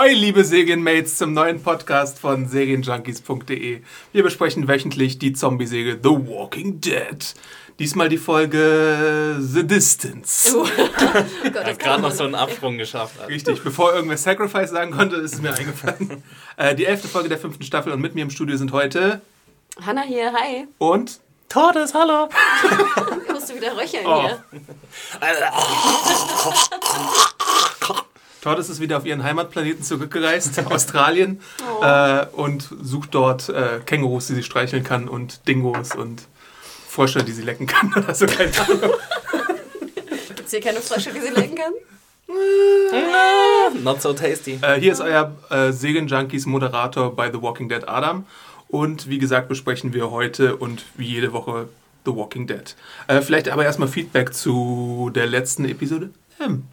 Ahoi, liebe Serienmates, zum neuen Podcast von Serienjunkies.de. Wir besprechen wöchentlich die Zombie-Serie The Walking Dead. Diesmal die Folge The Distance. Oh. Hat gerade noch so einen Absprung geschafft. Richtig, bevor irgendwer Sacrifice sagen konnte, ist es mir eingefallen. Äh, die elfte Folge der fünften Staffel und mit mir im Studio sind heute Hanna hier, hi. und Todes, hallo! Musst du wieder röcheln Oh. hier? Tordes ist wieder auf ihren Heimatplaneten zurückgereist, Australien, äh, und sucht dort äh, Kängurus, die sie streicheln kann und Dingos und Frösche, die sie lecken kann oder so, keine Ahnung. Gibt's hier keine Frösche, die sie lecken kann? Not so tasty. Äh, hier ist euer äh, Serienjunkies Moderator bei The Walking Dead Adam. Und wie gesagt, besprechen wir heute und wie jede Woche The Walking Dead. Äh, vielleicht aber erstmal Feedback zu der letzten Episode. Ähm,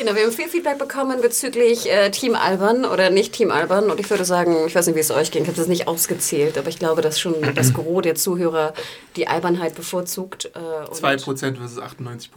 Genau, wir haben viel Feedback bekommen bezüglich äh, Team Alban oder nicht Team Alban. Und ich würde sagen, ich weiß nicht, wie es euch ging, ich habe das nicht ausgezählt, aber ich glaube, dass schon das Gros der Zuhörer die Albernheit bevorzugt. Äh, und- 2% versus 98%.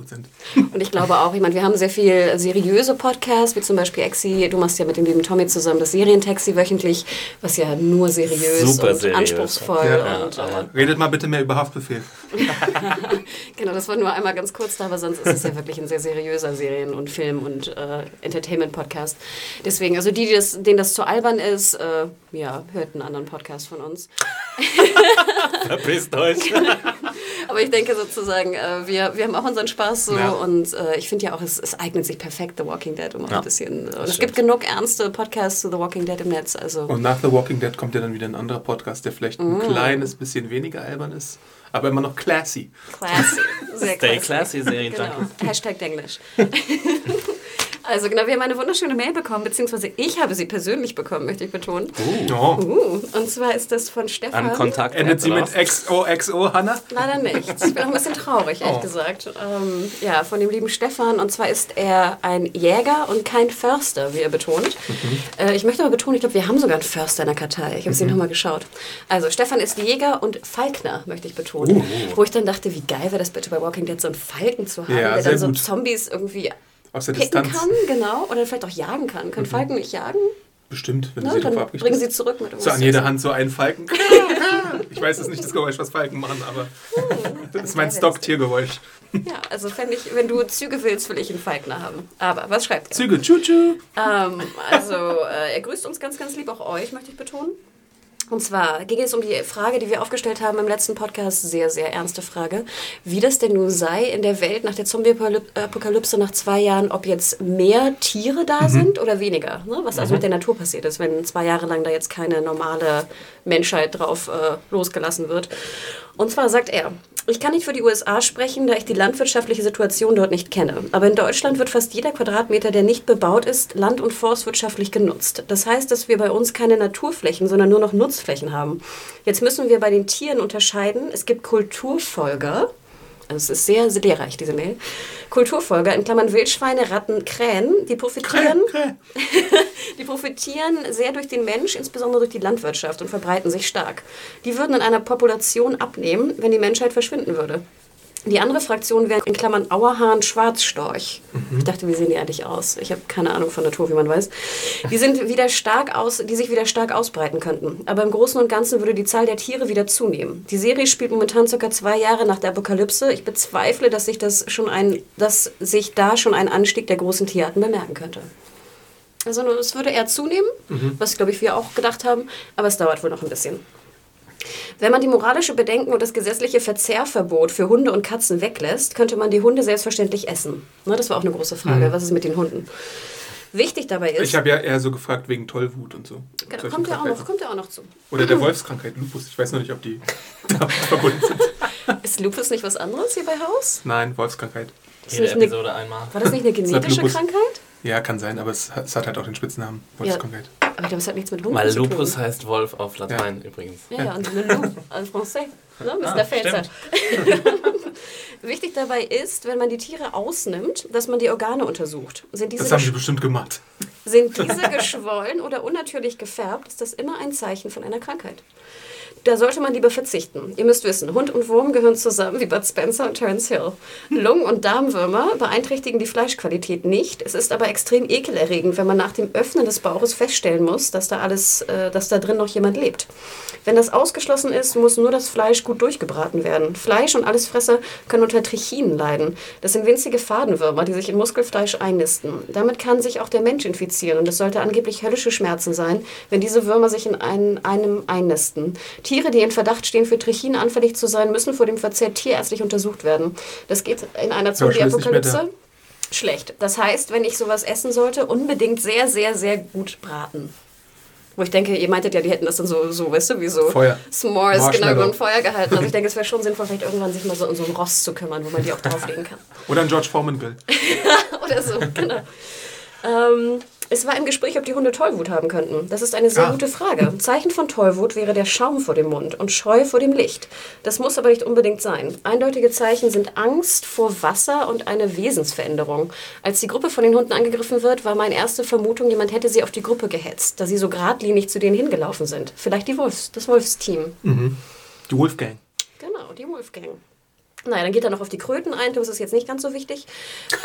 Und ich glaube auch, ich meine, wir haben sehr viel seriöse Podcasts, wie zum Beispiel Exi, du machst ja mit dem lieben Tommy zusammen das Serientaxi wöchentlich, was ja nur seriös Super und seriös. anspruchsvoll Ja, und äh, Redet mal bitte mehr über Haftbefehl. genau, das war nur einmal ganz kurz da, aber sonst ist es ja wirklich ein sehr seriöser Serien- und Film- und äh, Entertainment-Podcast. Deswegen, also die, die das, denen das zu albern ist, äh, ja, hört einen anderen Podcast von uns. Verpisst euch. Aber ich denke sozusagen, äh, wir, wir haben auch unseren Spaß so Ja. und äh, ich finde ja auch, es, es eignet sich perfekt, The Walking Dead, um auch Ja, ein bisschen. Und es gibt genug ernste Podcasts zu The Walking Dead im Netz. Also Und nach The Walking Dead kommt ja dann wieder ein anderer Podcast, der vielleicht ein kleines bisschen weniger albern ist, aber immer noch classy. classy. Sehr Stay classy, Serienjunkies. Genau. Hashtag Englisch. Also genau, wir haben eine wunderschöne Mail bekommen, beziehungsweise ich habe sie persönlich bekommen, möchte ich betonen. Oh. Uh, und zwar ist das von Stefan. An Kontakt. Endet sie mit XOXO, Hannah? Leider nicht. Ich bin auch ein bisschen traurig, ehrlich Oh. gesagt. Ähm, ja, von dem lieben Stefan. Und zwar ist er ein Jäger und kein Förster, wie er betont. Äh, ich möchte aber betonen, ich glaube, wir haben sogar einen Förster in der Kartei. Ich habe es mhm. nochmal geschaut. Also, Stefan ist Jäger und Falkner, möchte ich betonen. Wo ich dann dachte, wie geil wäre das bitte bei Walking Dead, so einen Falken zu haben, Ja, der dann so gut. Zombies irgendwie Aus der Distanz. kann, genau. Oder vielleicht auch jagen kann. Können Falken nicht jagen? Bestimmt, wenn du Na, sie drauf dann abrichtest. bringen sie zurück mit So an jeder Hand so einen Falken. Ich weiß jetzt nicht das Geräusch, was Falken machen, aber das ist mein Stock-Tiergeräusch. Ja, also fände ich, wenn du Züge willst, will ich einen Falkner haben. Aber was schreibt er? Züge, tschu-tschu. Ähm, also, äh, er grüßt uns ganz, ganz lieb, auch euch, möchte ich betonen. Und zwar ging es um die Frage, die wir aufgestellt haben im letzten Podcast, sehr, sehr ernste Frage, wie das denn nun sei in der Welt nach der Zombie-Apokalypse nach zwei Jahren, ob jetzt mehr Tiere da sind oder weniger. Ne? Was also mit der Natur passiert ist, wenn zwei Jahre lang da jetzt keine normale Menschheit drauf äh, losgelassen wird. Und zwar sagt er, ich kann nicht für die USA sprechen, da ich die landwirtschaftliche Situation dort nicht kenne. Aber in Deutschland wird fast jeder Quadratmeter, der nicht bebaut ist, land- und forstwirtschaftlich genutzt. Das heißt, dass wir bei uns keine Naturflächen, sondern nur noch Nutzflächen haben. Jetzt müssen wir bei den Tieren unterscheiden. Es gibt Kulturfolger. Also es ist sehr, sehr lehrreich, diese Mail. Kulturfolger, in Klammern Wildschweine, Ratten, Krähen, die profitieren Krä, krä. die profitieren sehr durch den Mensch, insbesondere durch die Landwirtschaft und verbreiten sich stark. Die würden in einer Population abnehmen, wenn die Menschheit verschwinden würde. Die andere Fraktion wäre in Klammern Auerhahn, Schwarzstorch. Ich dachte, wie sehen die eigentlich aus? Ich habe keine Ahnung von Natur, wie man weiß. Die sind wieder stark aus, die sich wieder stark ausbreiten könnten. Aber im Großen und Ganzen würde die Zahl der Tiere wieder zunehmen. Die Serie spielt momentan circa zwei Jahre nach der Apokalypse. Ich bezweifle, dass sich das schon ein, dass sich da schon ein Anstieg der großen Tierarten bemerken könnte. Also es würde eher zunehmen, was glaube ich wir auch gedacht haben, aber es dauert wohl noch ein bisschen. Wenn man die moralische Bedenken und das gesetzliche Verzehrverbot für Hunde und Katzen weglässt, könnte man die Hunde selbstverständlich essen. Ne, das war auch eine große Frage. Was ist mit den Hunden? Wichtig dabei ist, Ich habe ja eher so gefragt wegen Tollwut und so. Genau, kommt ja auch noch, kommt ja auch noch zu. Oder der Wolfskrankheit, Lupus. Ich weiß noch nicht, ob die damit verbunden sind. Ist Lupus nicht was anderes hier bei Haus? Nein, Wolfskrankheit. Ist Jede eine, Episode einmal. war das nicht eine genetische Lupus. Krankheit? Ja, kann sein, aber es hat, es hat halt auch den Spitznamen Wolfskrankheit. Aber ich glaube, es hat nichts mit Hunden Weil zu Lupus tun. heißt Wolf auf Latein übrigens. Ja, ja, und le loup en français. Ne, Mr. Ah, Felser. Wichtig dabei ist, wenn man die Tiere ausnimmt, dass man die Organe untersucht. Sind diese Das haben sie bestimmt gemacht. Sind diese geschwollen oder unnatürlich gefärbt, ist das immer ein Zeichen von einer Krankheit. Da sollte man lieber verzichten. Ihr müsst wissen, Hund und Wurm gehören zusammen wie Bud Spencer und Terence Hill. Lungen- und Darmwürmer beeinträchtigen die Fleischqualität nicht. Es ist aber extrem ekelerregend, wenn man nach dem Öffnen des Bauches feststellen muss, dass da alles, äh, dass da drin noch jemand lebt. Wenn das ausgeschlossen ist, muss nur das Fleisch gut durchgebraten werden. Fleisch und Allesfresser können unter Trichinen leiden. Das sind winzige Fadenwürmer, die sich in Muskelfleisch einnisten. Damit kann sich auch der Mensch infizieren und es sollte angeblich höllische Schmerzen sein, wenn diese Würmer sich in einen, einem einnisten. Tiere, die in Verdacht stehen, für Trichinen anfällig zu sein, müssen vor dem Verzehr tierärztlich untersucht werden. Das geht in einer Zombie-Apokalypse schlecht. Das heißt, wenn ich sowas essen sollte, unbedingt sehr, sehr, sehr gut braten. Wo ich denke, ihr meintet ja, die hätten das dann so, so weißt du, wie so Feuer. S'mores, genau, über ein Feuer gehalten. Also ich denke, es wäre schon sinnvoll, vielleicht irgendwann sich mal so um so ein Rost zu kümmern, wo man die auch drauflegen kann. Oder ein George Foreman Grill. Oder so, genau. Ähm, es war im Gespräch, ob die Hunde Tollwut haben könnten. Das ist eine sehr Ah. gute Frage. Zeichen von Tollwut wäre der Schaum vor dem Mund und Scheu vor dem Licht. Das muss aber nicht unbedingt sein. Eindeutige Zeichen sind Angst vor Wasser und eine Wesensveränderung. Als die Gruppe von den Hunden angegriffen wird, war meine erste Vermutung, jemand hätte sie auf die Gruppe gehetzt, da sie so geradlinig zu denen hingelaufen sind. Vielleicht die Wolfs, das Wolfsteam. Die Wolfgang. Genau, die Wolfgang. Naja, dann geht er noch auf die Kröten ein, das ist jetzt nicht ganz so wichtig.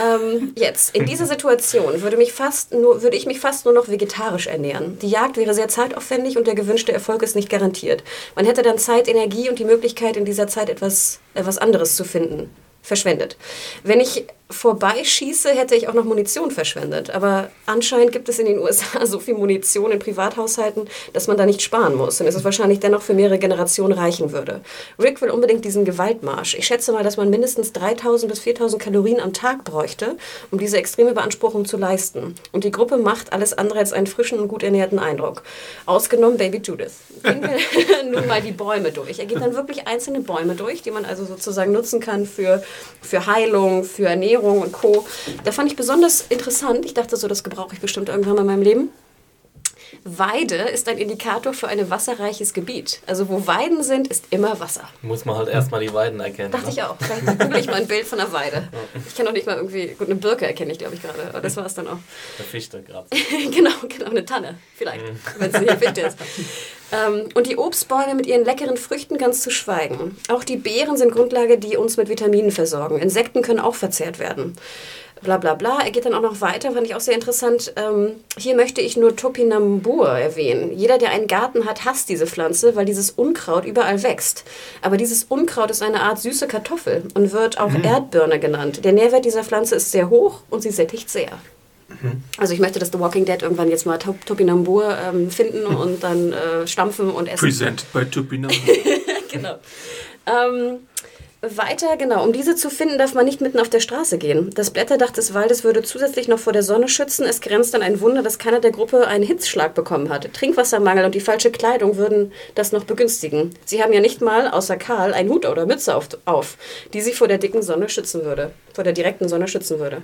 Ähm, jetzt, in dieser Situation würde, mich fast nur, würde ich mich fast nur noch vegetarisch ernähren. Die Jagd wäre sehr zeitaufwendig und der gewünschte Erfolg ist nicht garantiert. Man hätte dann Zeit, Energie und die Möglichkeit, in dieser Zeit etwas, etwas anderes zu finden. Verschwendet. Wenn ich vorbeischieße, hätte ich auch noch Munition verschwendet. Aber anscheinend gibt es in den USA so viel Munition in Privathaushalten, dass man da nicht sparen muss. Und es ist wahrscheinlich dennoch für mehrere Generationen reichen würde. Rick will unbedingt diesen Gewaltmarsch. Ich schätze mal, dass man mindestens 3000 bis 4000 Kalorien am Tag bräuchte, um diese extreme Beanspruchung zu leisten. Und die Gruppe macht alles andere als einen frischen und gut ernährten Eindruck. Ausgenommen Baby Judith. Gehen wir nun mal die Bäume durch. Er geht dann wirklich einzelne Bäume durch, die man also sozusagen nutzen kann für, für Heilung, für Ernährung und Co. Da fand ich besonders interessant. Ich dachte so, das gebrauche ich bestimmt irgendwann mal in meinem Leben. Weide ist ein Indikator für ein wasserreiches Gebiet. Also wo Weiden sind, ist immer Wasser. Muss man halt erstmal die Weiden erkennen. Dachte ne? ich auch. Vielleicht google ich mal ein Bild von einer Weide. Ich kann auch nicht mal irgendwie, gut, eine Birke erkenne ich, glaube ich, gerade. Aber das war es dann auch. Der Fichte gerade. genau, genau, eine Tanne, vielleicht, wenn es nicht wichtig ist. Ähm, und die Obstbäume mit ihren leckeren Früchten ganz zu schweigen. Auch die Beeren sind Grundlage, die uns mit Vitaminen versorgen. Insekten können auch verzehrt werden. Bla bla bla. Er geht dann auch noch weiter, fand ich auch sehr interessant. Ähm, hier möchte ich nur Topinambur erwähnen. Jeder, der einen Garten hat, hasst diese Pflanze, weil dieses Unkraut überall wächst. Aber dieses Unkraut ist eine Art süße Kartoffel und wird auch Erdbirne genannt. Der Nährwert dieser Pflanze ist sehr hoch und sie sättigt sehr. Also ich möchte, dass The Walking Dead irgendwann jetzt mal Top Topinambur ähm, finden und dann äh, stampfen und essen. Presented by Tupinam. genau. Ähm, weiter, genau. Um diese zu finden, darf man nicht mitten auf der Straße gehen. Das Blätterdach des Waldes würde zusätzlich noch vor der Sonne schützen. Es grenzt an ein Wunder, dass keiner der Gruppe einen Hitzschlag bekommen hat. Trinkwassermangel und die falsche Kleidung würden das noch begünstigen. Sie haben ja nicht mal, außer Karl, einen Hut oder Mütze auf, auf, die sie vor der dicken Sonne schützen würde. Vor der direkten Sonne schützen würde.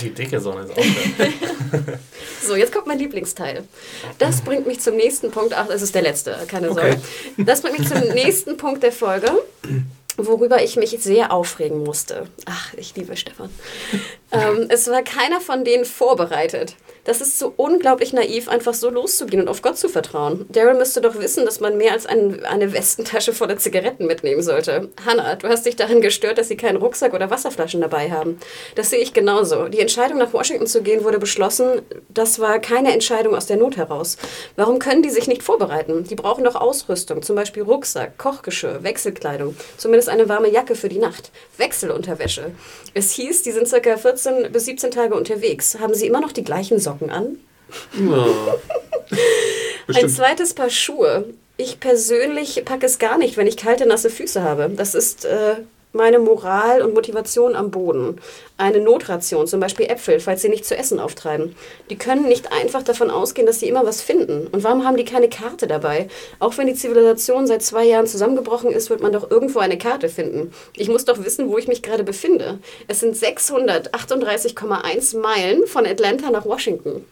Die dicke Sonne ist auch da. So, jetzt kommt mein Lieblingsteil. Das bringt mich zum nächsten Punkt. Ach, es ist der letzte, keine Sorge. Okay. Das bringt mich zum nächsten Punkt der Folge, worüber ich mich sehr aufregen musste. Ach, ich liebe Stefan. Ähm, es war keiner von denen vorbereitet. Das ist so unglaublich naiv, einfach so loszugehen und auf Gott zu vertrauen. Daryl müsste doch wissen, dass man mehr als ein, eine Westentasche voller Zigaretten mitnehmen sollte. Hannah, du hast dich daran gestört, dass sie keinen Rucksack oder Wasserflaschen dabei haben. Das sehe ich genauso. Die Entscheidung, nach Washington zu gehen, wurde beschlossen. Das war keine Entscheidung aus der Not heraus. Warum können die sich nicht vorbereiten? Die brauchen doch Ausrüstung, zum Beispiel Rucksack, Kochgeschirr, Wechselkleidung, zumindest eine warme Jacke für die Nacht, Wechselunterwäsche. Es hieß, die sind circa 14 bis 17 Tage unterwegs. Haben sie immer noch die gleichen Socken an? Ein Bestimmt. zweites Paar Schuhe. Ich persönlich packe es gar nicht, wenn ich kalte, nasse Füße habe. Das ist äh, meine Moral und Motivation am Boden. Eine Notration, zum Beispiel Äpfel, falls sie nicht zu essen auftreiben. Die können nicht einfach davon ausgehen, dass sie immer was finden. Und warum haben die keine Karte dabei? Auch wenn die Zivilisation seit zwei Jahren zusammengebrochen ist, wird man doch irgendwo eine Karte finden. Ich muss doch wissen, wo ich mich gerade befinde. Es sind 638,1 Meilen von Atlanta nach Washington.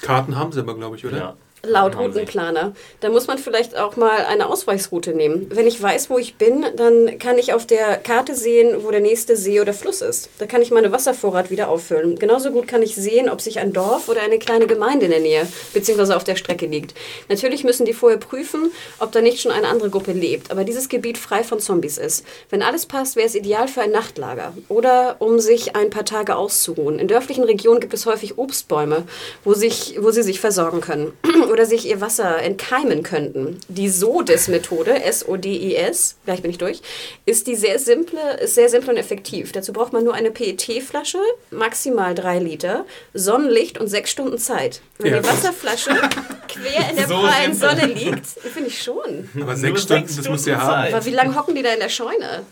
Karten haben sie aber, glaube ich, oder? Ja. Laut. Routenplaner. Da muss man vielleicht auch mal eine Ausweichsroute nehmen. Wenn ich weiß, wo ich bin, dann kann ich auf der Karte sehen, wo der nächste See oder Fluss ist. Da kann ich meine Wasservorrat wieder auffüllen. Genauso gut kann ich sehen, ob sich ein Dorf oder eine kleine Gemeinde in der Nähe bzw. auf der Strecke liegt. Natürlich müssen die vorher prüfen, ob da nicht schon eine andere Gruppe lebt, aber dieses Gebiet frei von Zombies ist. Wenn alles passt, wäre es ideal für ein Nachtlager oder um sich ein paar Tage auszuruhen. In dörflichen Regionen gibt es häufig Obstbäume, wo, sich, wo sie sich versorgen können oder sich ihr Wasser entkeimen könnten. Die SODIS-Methode, S-O-D-I-S, gleich bin ich durch, ist die sehr simple, ist sehr simpel und effektiv. Dazu braucht man nur eine PET-Flasche, maximal drei Liter, Sonnenlicht und sechs Stunden Zeit. Wenn Ja. die Wasserflasche quer in der So prallen. Sonne liegt, finde ich schon. Aber Nur sechs Stunden, das musst du ja Stunden haben. Aber wie lange hocken die da in der Scheune?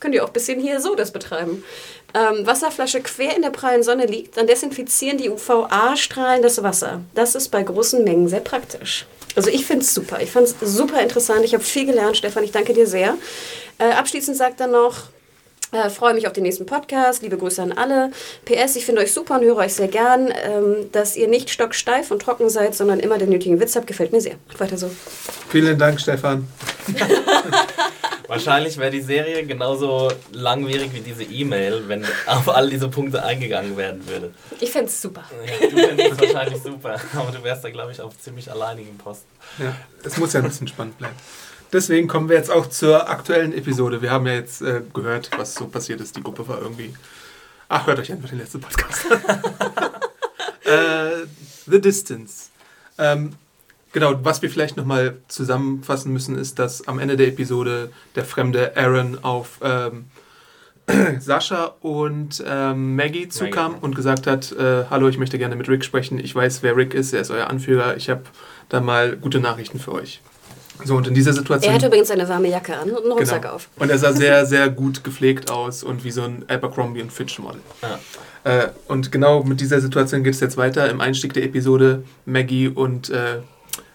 Könnt ihr auch ein bisschen hier so das betreiben. Ähm, Wasserflasche quer in der prallen Sonne liegt, dann desinfizieren die UVA-Strahlen das Wasser. Das ist bei großen Mengen sehr praktisch. Also ich finde es super. Ich fand es super interessant. Ich habe viel gelernt, Stefan. Ich danke dir sehr. Äh, abschließend sagt er noch, äh, freue mich auf den nächsten Podcast. Liebe Grüße an alle. PS, ich finde euch super und höre euch sehr gern. Ähm, dass ihr nicht stocksteif und trocken seid, sondern immer den nötigen Witz habt, gefällt mir sehr. Macht weiter so. Vielen Dank, Stefan. Wahrscheinlich wäre die Serie genauso langwierig wie diese E-Mail, wenn auf all diese Punkte eingegangen werden würde. Ich fände es super. Ja, du fändest es wahrscheinlich super, aber du wärst da, glaube ich, auf ziemlich alleinigen Posten. Ja, es muss ja ein bisschen spannend bleiben. Deswegen kommen wir jetzt auch zur aktuellen Episode. Wir haben ja jetzt äh, gehört, was so passiert ist. Die Gruppe war irgendwie. Ach, hört euch einfach den letzten Podcast an. äh, The Distance. Ähm, genau, was wir vielleicht nochmal zusammenfassen müssen, ist, dass am Ende der Episode der fremde Aaron auf ähm, Sascha und ähm, Maggie zukam Maggie. und gesagt hat, äh, hallo, ich möchte gerne mit Rick sprechen. Ich weiß, wer Rick ist, er ist euer Anführer. Ich habe da mal gute Nachrichten für euch. So, und in dieser Situation... Er hatte übrigens eine warme Jacke an und einen Rucksack Genau. auf. Und er sah sehr, sehr gut gepflegt aus und wie so ein Abercrombie und Fitch Model. Ja. Äh, und genau mit dieser Situation geht es jetzt weiter. Im Einstieg der Episode, Maggie und äh,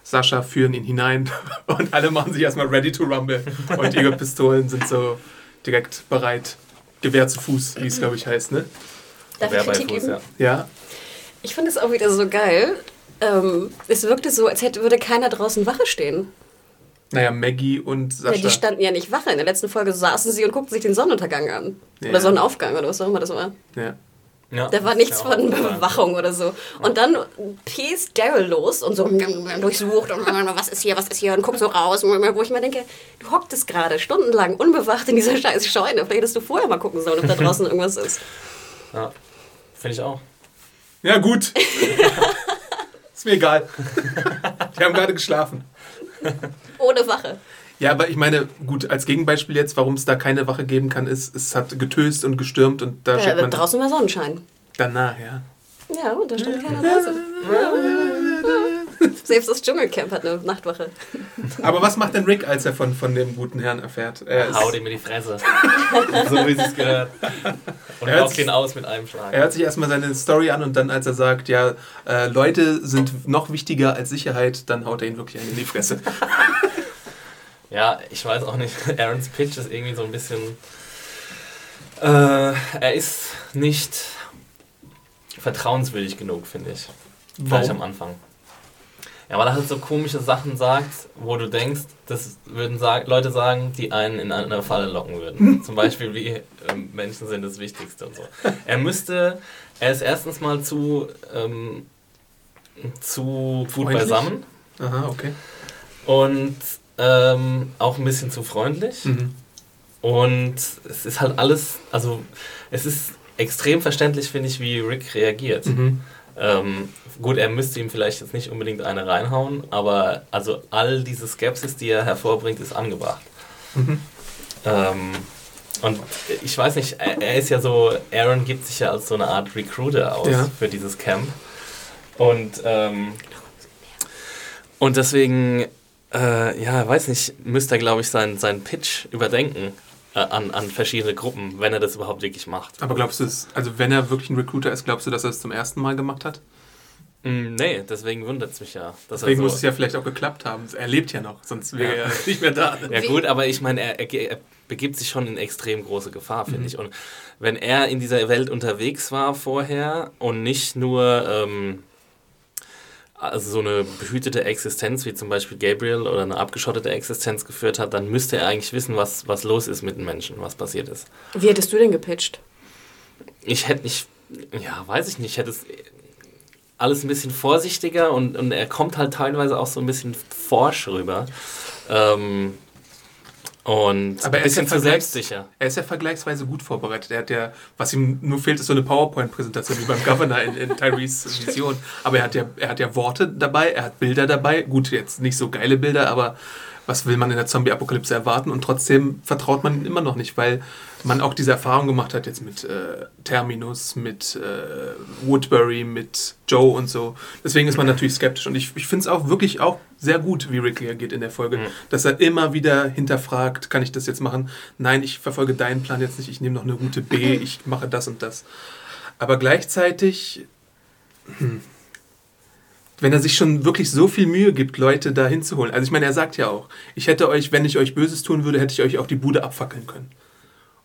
Sascha führen ihn hinein und alle machen sich erstmal ready to rumble. Und ihre Pistolen sind so direkt bereit. Gewehr zu Fuß, wie es glaube ich heißt, ne? Darf Wer ich bei Kritik Fuß, üben? ja. Ja, Ich fand es auch wieder so geil. Ähm, es wirkte so, als hätte, würde keiner draußen Wache stehen. naja, Maggie und Ja, die Sascha. standen ja nicht Wache. In der letzten Folge saßen sie und guckten sich den Sonnenuntergang an. Ja. Oder Sonnenaufgang oder was auch immer das war. Ja. Ja, Da war nichts ja von. Bewachung oder so. Und dann pest Daryl los und so durchsucht und was ist hier, was ist hier und guckt so raus, wo ich mir denke, du hocktest gerade stundenlang unbewacht in dieser scheiß Scheune. Vielleicht hättest du vorher mal gucken sollen, ob da draußen irgendwas ist. Ja, finde ich auch. ja, gut. ist mir egal. Die haben gerade geschlafen. Ohne Wache. Ja, aber ich meine, gut, als Gegenbeispiel jetzt, warum es da keine Wache geben kann, ist, es hat getöst und gestürmt und da Ja, steht man draußen war Sonnenschein. danach, ja. Ja, und da stand keiner draußen. Selbst das Dschungelcamp hat eine Nachtwache. Aber was macht denn Rick, als er von, von dem guten Herrn erfährt? Er, Hau dem in die Fresse. so wie es gehört. Und Er hat's- den aus mit einem Schlag. er hört sich erstmal seine Story an und dann, als er sagt, ja, äh, Leute sind noch wichtiger als Sicherheit, dann haut er ihn wirklich in die Fresse. Ja, ich weiß auch nicht. Aarons Pitch ist irgendwie so ein bisschen. Äh, er ist nicht vertrauenswürdig genug, finde ich. Gleich am? Anfang. Ja, weil er halt so komische Sachen sagt, wo du denkst, das würden sag Leute sagen, die einen in eine Falle locken würden. Zum Beispiel wie ähm, Menschen sind das Wichtigste und so. Er müsste, er ist erstens mal zu, ähm, zu gut Freundlich? beisammen Aha, okay. und ähm, auch ein bisschen zu freundlich. Mhm. Und es ist halt alles, also es ist extrem verständlich, finde ich, wie Rick reagiert. Mhm. Ähm, gut, er müsste ihm vielleicht jetzt nicht unbedingt eine reinhauen, aber also all diese Skepsis, die er hervorbringt, ist angebracht. Mhm. Ähm, und ich weiß nicht, er, er ist ja so, Aaron gibt sich ja als so eine Art Recruiter aus Ja. für dieses Camp. Und, ähm, und deswegen, äh, ja, weiß nicht, müsste er, glaube ich, seinen seinen Pitch überdenken äh, an, an verschiedene Gruppen, wenn er das überhaupt wirklich macht. Aber glaubst du es, also wenn er wirklich ein Recruiter ist, glaubst du, dass er es zum ersten Mal gemacht hat? Mm, nee, deswegen wundert es mich ja. Dass Deswegen er muss so, es ja vielleicht auch geklappt haben. Er lebt ja noch, sonst wäre Ja. er nicht mehr da. Ja gut, aber ich meine, er, er, er begibt sich schon in extrem große Gefahr, finde Mhm. ich. Und wenn er in dieser Welt unterwegs war vorher und nicht nur, ähm, also so eine behütete Existenz wie zum Beispiel Gabriel oder eine abgeschottete Existenz geführt hat, dann müsste er eigentlich wissen, was, was los ist mit den Menschen, was passiert ist. Wie hättest du denn gepitcht? Ich hätte nicht, ja, weiß ich nicht, ich hätte es alles ein bisschen vorsichtiger und, und er kommt halt teilweise auch so ein bisschen forsch rüber. Ähm, und Aber ein er ist, ja bisschen zu selbstsicher. er ist ja vergleichsweise gut vorbereitet. Er hat ja, was ihm nur fehlt, ist so eine PowerPoint-Präsentation wie beim Governor in, in Tyrese Vision. Aber er hat, ja, er hat ja Worte dabei, er hat Bilder dabei. Gut, jetzt nicht so geile Bilder, aber was will man in der Zombie-Apokalypse erwarten? Und trotzdem vertraut man ihm immer noch nicht, weil man auch diese Erfahrung gemacht hat jetzt mit äh, Terminus, mit äh, Woodbury, mit Joe und so. Deswegen ist man natürlich skeptisch. Und ich, ich finde es auch wirklich auch sehr gut, wie Rick reagiert in der Folge, dass er immer wieder hinterfragt, kann ich das jetzt machen? Nein, ich verfolge deinen Plan jetzt nicht, ich nehme noch eine Route B, ich mache das und das. Aber gleichzeitig, hm, wenn er sich schon wirklich so viel Mühe gibt, Leute da hinzuholen. Also ich meine, er sagt ja auch, ich hätte euch, wenn ich euch Böses tun würde, hätte ich euch auch die Bude abfackeln können.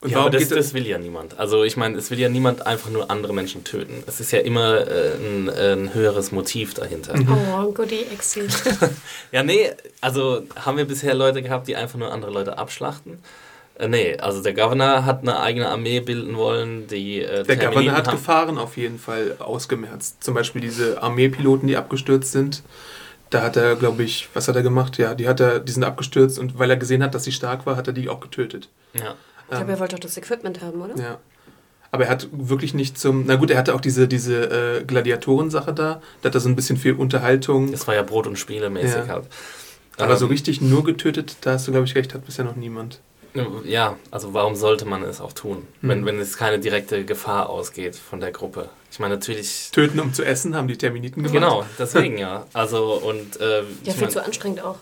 Und Ja, aber warum das, geht er- das will ja niemand. Also ich meine, es will ja niemand einfach nur andere Menschen töten. Es ist ja immer äh, ein, ein höheres Motiv dahinter. Mhm. Oh, Goodie Exi. Ja, nee, also haben wir bisher Leute gehabt, die einfach nur andere Leute abschlachten? Äh, nee, also der Governor hat eine eigene Armee bilden wollen, die äh, Der Governor hat haben- Gefahren auf jeden Fall ausgemerzt. Zum Beispiel diese Armeepiloten, die abgestürzt sind. Da hat er, glaube ich, was hat er gemacht? Ja, die hat er, die sind abgestürzt und weil er gesehen hat, dass sie stark war, hat er die auch getötet. Ja. Ich glaube, er wollte doch das Equipment haben, oder? Ja. Aber er hat wirklich nicht zum. Na gut, er hatte auch diese, diese äh, Gladiatoren-Sache da. Da hat er so ein bisschen viel Unterhaltung. Das war ja Brot- und Spiele-mäßig Ja. halt. Aber so Ähm, richtig nur getötet, da hast du, glaube ich, recht, hat bisher noch niemand. Ja, also warum sollte man es auch tun, Mhm. wenn, wenn es keine direkte Gefahr ausgeht von der Gruppe? Ich meine, natürlich. Töten, um zu essen, haben die Terminiten gemacht. Genau, deswegen ja. Also und äh, Ja, ich viel mein, zu anstrengend auch.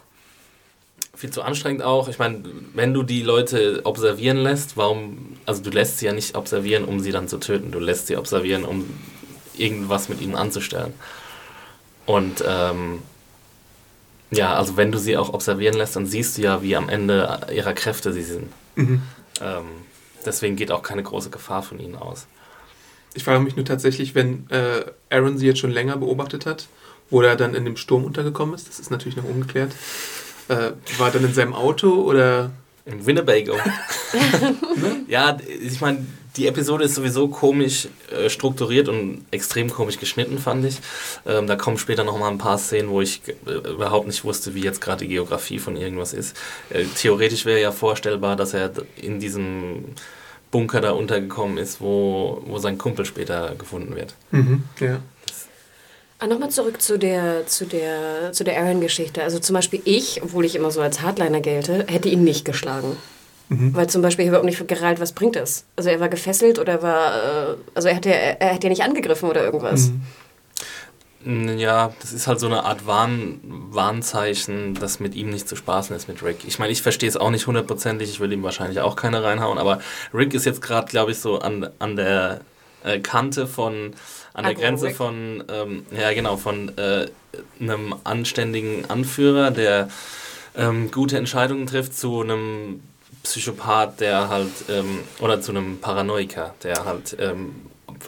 Viel zu anstrengend auch. Ich meine, wenn du die Leute observieren lässt, warum, also du lässt sie ja nicht observieren, um sie dann zu töten. Du lässt sie observieren, um irgendwas mit ihnen anzustellen. Und ähm, ja, also wenn du sie auch observieren lässt, dann siehst du ja, wie am Ende ihrer Kräfte sie sind. Mhm. Ähm, deswegen geht auch keine große Gefahr von ihnen aus. Ich frage mich nur tatsächlich, wenn äh, Aaron sie jetzt schon länger beobachtet hat, wo er dann in dem Sturm untergekommen ist, das ist natürlich noch ungeklärt. Äh, war er dann in seinem Auto oder. Im Winnebago. ja, ich meine, die Episode ist sowieso komisch äh, strukturiert und extrem komisch geschnitten, fand ich. Ähm, da kommen später noch mal ein paar Szenen, wo ich äh, überhaupt nicht wusste, wie jetzt gerade die Geografie von irgendwas ist. Äh, theoretisch wäre ja vorstellbar, dass er in diesem Bunker da untergekommen ist, wo, wo sein Kumpel später gefunden wird. Mhm, ja. Ah, Nochmal zurück zu der, zu der, zu der Aaron-Geschichte. Also zum Beispiel ich, obwohl ich immer so als Hardliner gelte, hätte ihn nicht geschlagen. Weil zum Beispiel hier überhaupt nicht gereilt, was bringt das? Also er war gefesselt oder war, äh, also er hat ja, er, hat ja nicht angegriffen oder irgendwas. Mm, Ja, das ist halt so eine Art Warn Warnzeichen, dass mit ihm nicht zu spaßen ist mit Rick. Ich meine, ich verstehe es auch nicht hundertprozentig, ich will ihm wahrscheinlich auch keine reinhauen, aber Rick ist jetzt gerade, glaube ich, so an, an der äh, Kante von, an der Grenze von, ähm, ja genau, von äh, einem anständigen Anführer, der ähm, gute Entscheidungen trifft, zu einem Psychopath, der halt, ähm, oder zu einem Paranoiker, der halt ähm,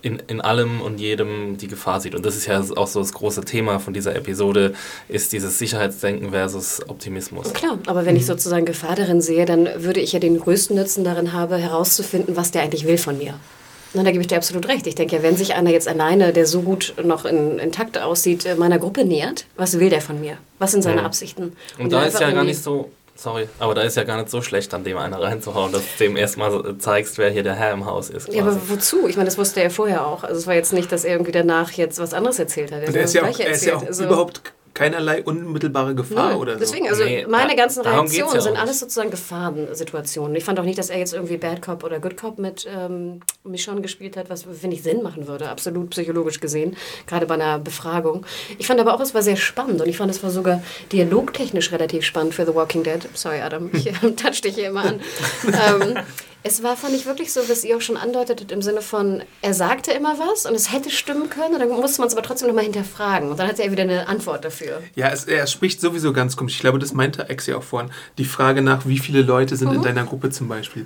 in, in allem und jedem die Gefahr sieht. Und das ist ja auch so das große Thema von dieser Episode, ist dieses Sicherheitsdenken versus Optimismus. Klar, aber wenn ich sozusagen Gefahr darin sehe, dann würde ich ja den größten Nutzen darin haben, herauszufinden, was der eigentlich will von mir. Na, da gebe ich dir absolut recht. Ich denke ja, wenn sich einer jetzt alleine, der so gut noch in, intakt aussieht, äh, meiner Gruppe nähert, was will der von mir? Was sind seine Ja. Absichten? Und den da ist ja gar nicht so, sorry, aber da ist ja gar nicht so schlecht, an dem einer reinzuhauen, dass du dem erstmal so zeigst, wer hier der Herr im Haus ist. Ja, aber quasi. wozu? Ich meine, das wusste er vorher auch. Also es war jetzt nicht, dass er irgendwie danach jetzt was anderes erzählt hat. Und er ist ja auch, er ist ja auch. Also- überhaupt keinerlei unmittelbare Gefahr Null. oder so. Deswegen, also Nee, meine da- ganzen Reaktionen ja sind alles sozusagen Gefahrensituationen. Ich fand auch nicht, dass er jetzt irgendwie Bad Cop oder Good Cop mit ähm, Michonne gespielt hat, was, finde ich, Sinn machen würde, absolut psychologisch gesehen, gerade bei einer Befragung. Ich fand aber auch, es war sehr spannend und ich fand, es war sogar dialogtechnisch relativ spannend für The Walking Dead. Sorry, Adam, ich touch dich hier immer an. ähm, es war, fand ich wirklich so, was ihr auch schon andeutet, im Sinne von, er sagte immer was und es hätte stimmen können und dann musste man es aber trotzdem nochmal hinterfragen. Und dann hatte er wieder eine Antwort dafür. Ja, es, er spricht sowieso ganz komisch. Ich glaube, das meinte Ex ja auch vorhin. Die Frage nach, wie viele Leute sind in deiner Gruppe zum Beispiel.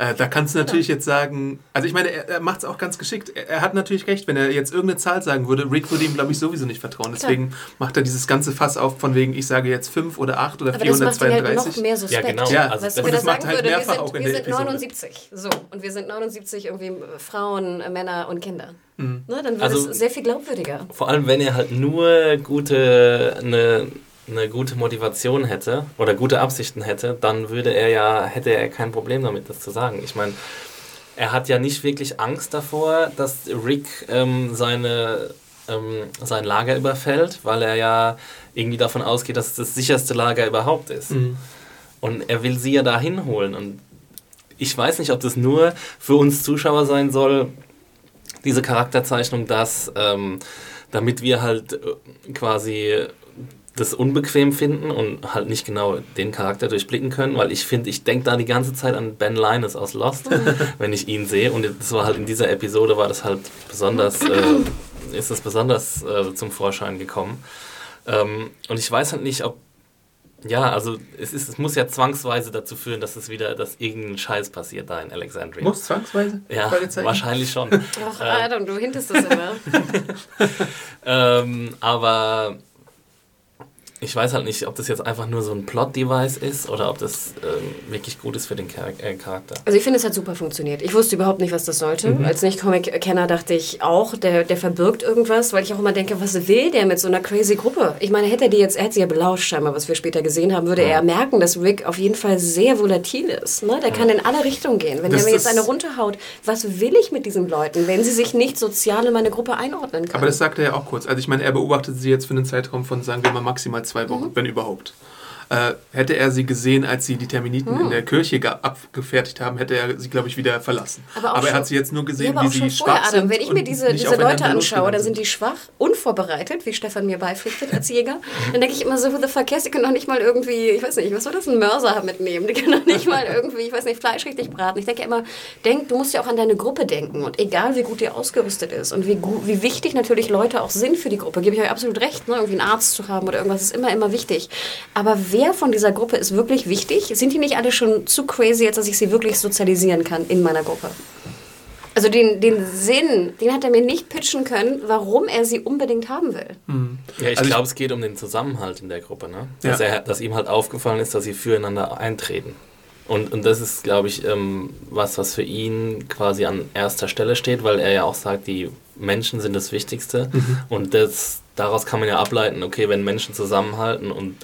Äh, da kannst du natürlich jetzt sagen, also ich meine, er, er macht es auch ganz geschickt. Er, er, hat natürlich recht, wenn er jetzt irgendeine Zahl sagen würde, Rick würde ihm, glaube ich, sowieso nicht vertrauen. Deswegen Klar. macht er dieses ganze Fass auf, von wegen, ich sage jetzt 5 oder 8 oder Aber 432. Das macht halt noch mehr suspekt. Ja, genau. Ja, also wenn er sagen halt würde, wir sind, wir sind 79, so, und wir sind 79 irgendwie Frauen, Männer und Kinder. Mhm. Ne, dann wird also, es sehr viel glaubwürdiger. Vor allem, wenn er halt nur gute, eine eine gute Motivation hätte oder gute Absichten hätte, dann würde er ja, hätte er kein Problem damit, das zu sagen. Ich meine, er hat ja nicht wirklich Angst davor, dass Rick ähm, seine, ähm, sein Lager überfällt, weil er ja irgendwie davon ausgeht, dass es das sicherste Lager überhaupt ist. Mhm. Und er will sie ja da hinholen. Und ich weiß nicht, ob das nur für uns Zuschauer sein soll, diese Charakterzeichnung, dass ähm, damit wir halt äh, quasi das unbequem finden und halt nicht genau den Charakter durchblicken können, weil ich finde, ich denke da die ganze Zeit an Ben Linus aus Lost, wenn ich ihn sehe. Und das war halt in dieser Episode war das halt besonders, äh, ist das besonders äh, zum Vorschein gekommen. Ähm, und ich weiß halt nicht, ob ja, also es, ist, es muss ja zwangsweise dazu führen, dass es wieder, dass irgendein Scheiß passiert da in Alexandria. Muss zwangsweise? Ja, wahrscheinlich schon. Ach, Adam, du hintest das immer. ähm, aber ich weiß halt nicht, ob das jetzt einfach nur so ein Plot-Device ist oder ob das ähm, wirklich gut ist für den Char äh, Charakter. Also ich finde, es hat super funktioniert. Ich wusste überhaupt nicht, was das sollte. Mhm. Als Nicht-Comic-Kenner dachte ich auch, der, der verbirgt irgendwas, weil ich auch immer denke, was will der mit so einer crazy Gruppe? Ich meine, hätte er die jetzt, er hätte sie ja belauscht scheinbar, was wir später gesehen haben, würde ja. er merken, dass Rick auf jeden Fall sehr volatil ist. Ne? Der ja. kann in alle Richtungen gehen. Wenn das, er mir jetzt eine runterhaut, was will ich mit diesen Leuten, wenn sie sich nicht sozial in meine Gruppe einordnen können? Aber das sagt er ja auch kurz. Also ich meine, er beobachtet sie jetzt für einen Zeitraum von, sagen wir mal, maximal zwei Wochen, mhm. wenn überhaupt. Äh, hätte er sie gesehen, als sie die Terminiten hm. in der Kirche abgefertigt haben, hätte er sie, glaube ich, wieder verlassen. Aber, aber er hat sie jetzt nur gesehen, ja, wie sie schwach sind. Wenn ich mir diese, diese Leute anschaue, dann sind die schwach, unvorbereitet, wie Stefan mir beipflichtet als Jäger. dann denke ich immer so, the fuck cares? Die können doch nicht mal irgendwie, ich weiß nicht, was soll das, ein Mörser mitnehmen? Die können doch nicht mal irgendwie, ich weiß nicht, Fleisch richtig braten. Ich denke immer, denk, du musst ja auch an deine Gruppe denken. Und egal, wie gut die ausgerüstet ist und wie, gut, wie wichtig natürlich Leute auch sind für die Gruppe, gebe ich euch absolut recht, ne? irgendwie einen Arzt zu haben oder irgendwas ist immer, immer wichtig. Aber wer wer von dieser Gruppe ist wirklich wichtig? Sind die nicht alle schon zu crazy, als dass ich sie wirklich sozialisieren kann in meiner Gruppe? Also den, den Sinn, den hat er mir nicht pitchen können, warum er sie unbedingt haben will. Mhm. Ja, ich also glaube, es geht um den Zusammenhalt in der Gruppe. Ne? Ja. Dass, er, dass ihm halt aufgefallen ist, dass sie füreinander eintreten. Und, und das ist, glaube ich, ähm, was, was für ihn quasi an erster Stelle steht, weil er ja auch sagt, die Menschen sind das Wichtigste. Mhm. Und das, daraus kann man ja ableiten, okay, wenn Menschen zusammenhalten und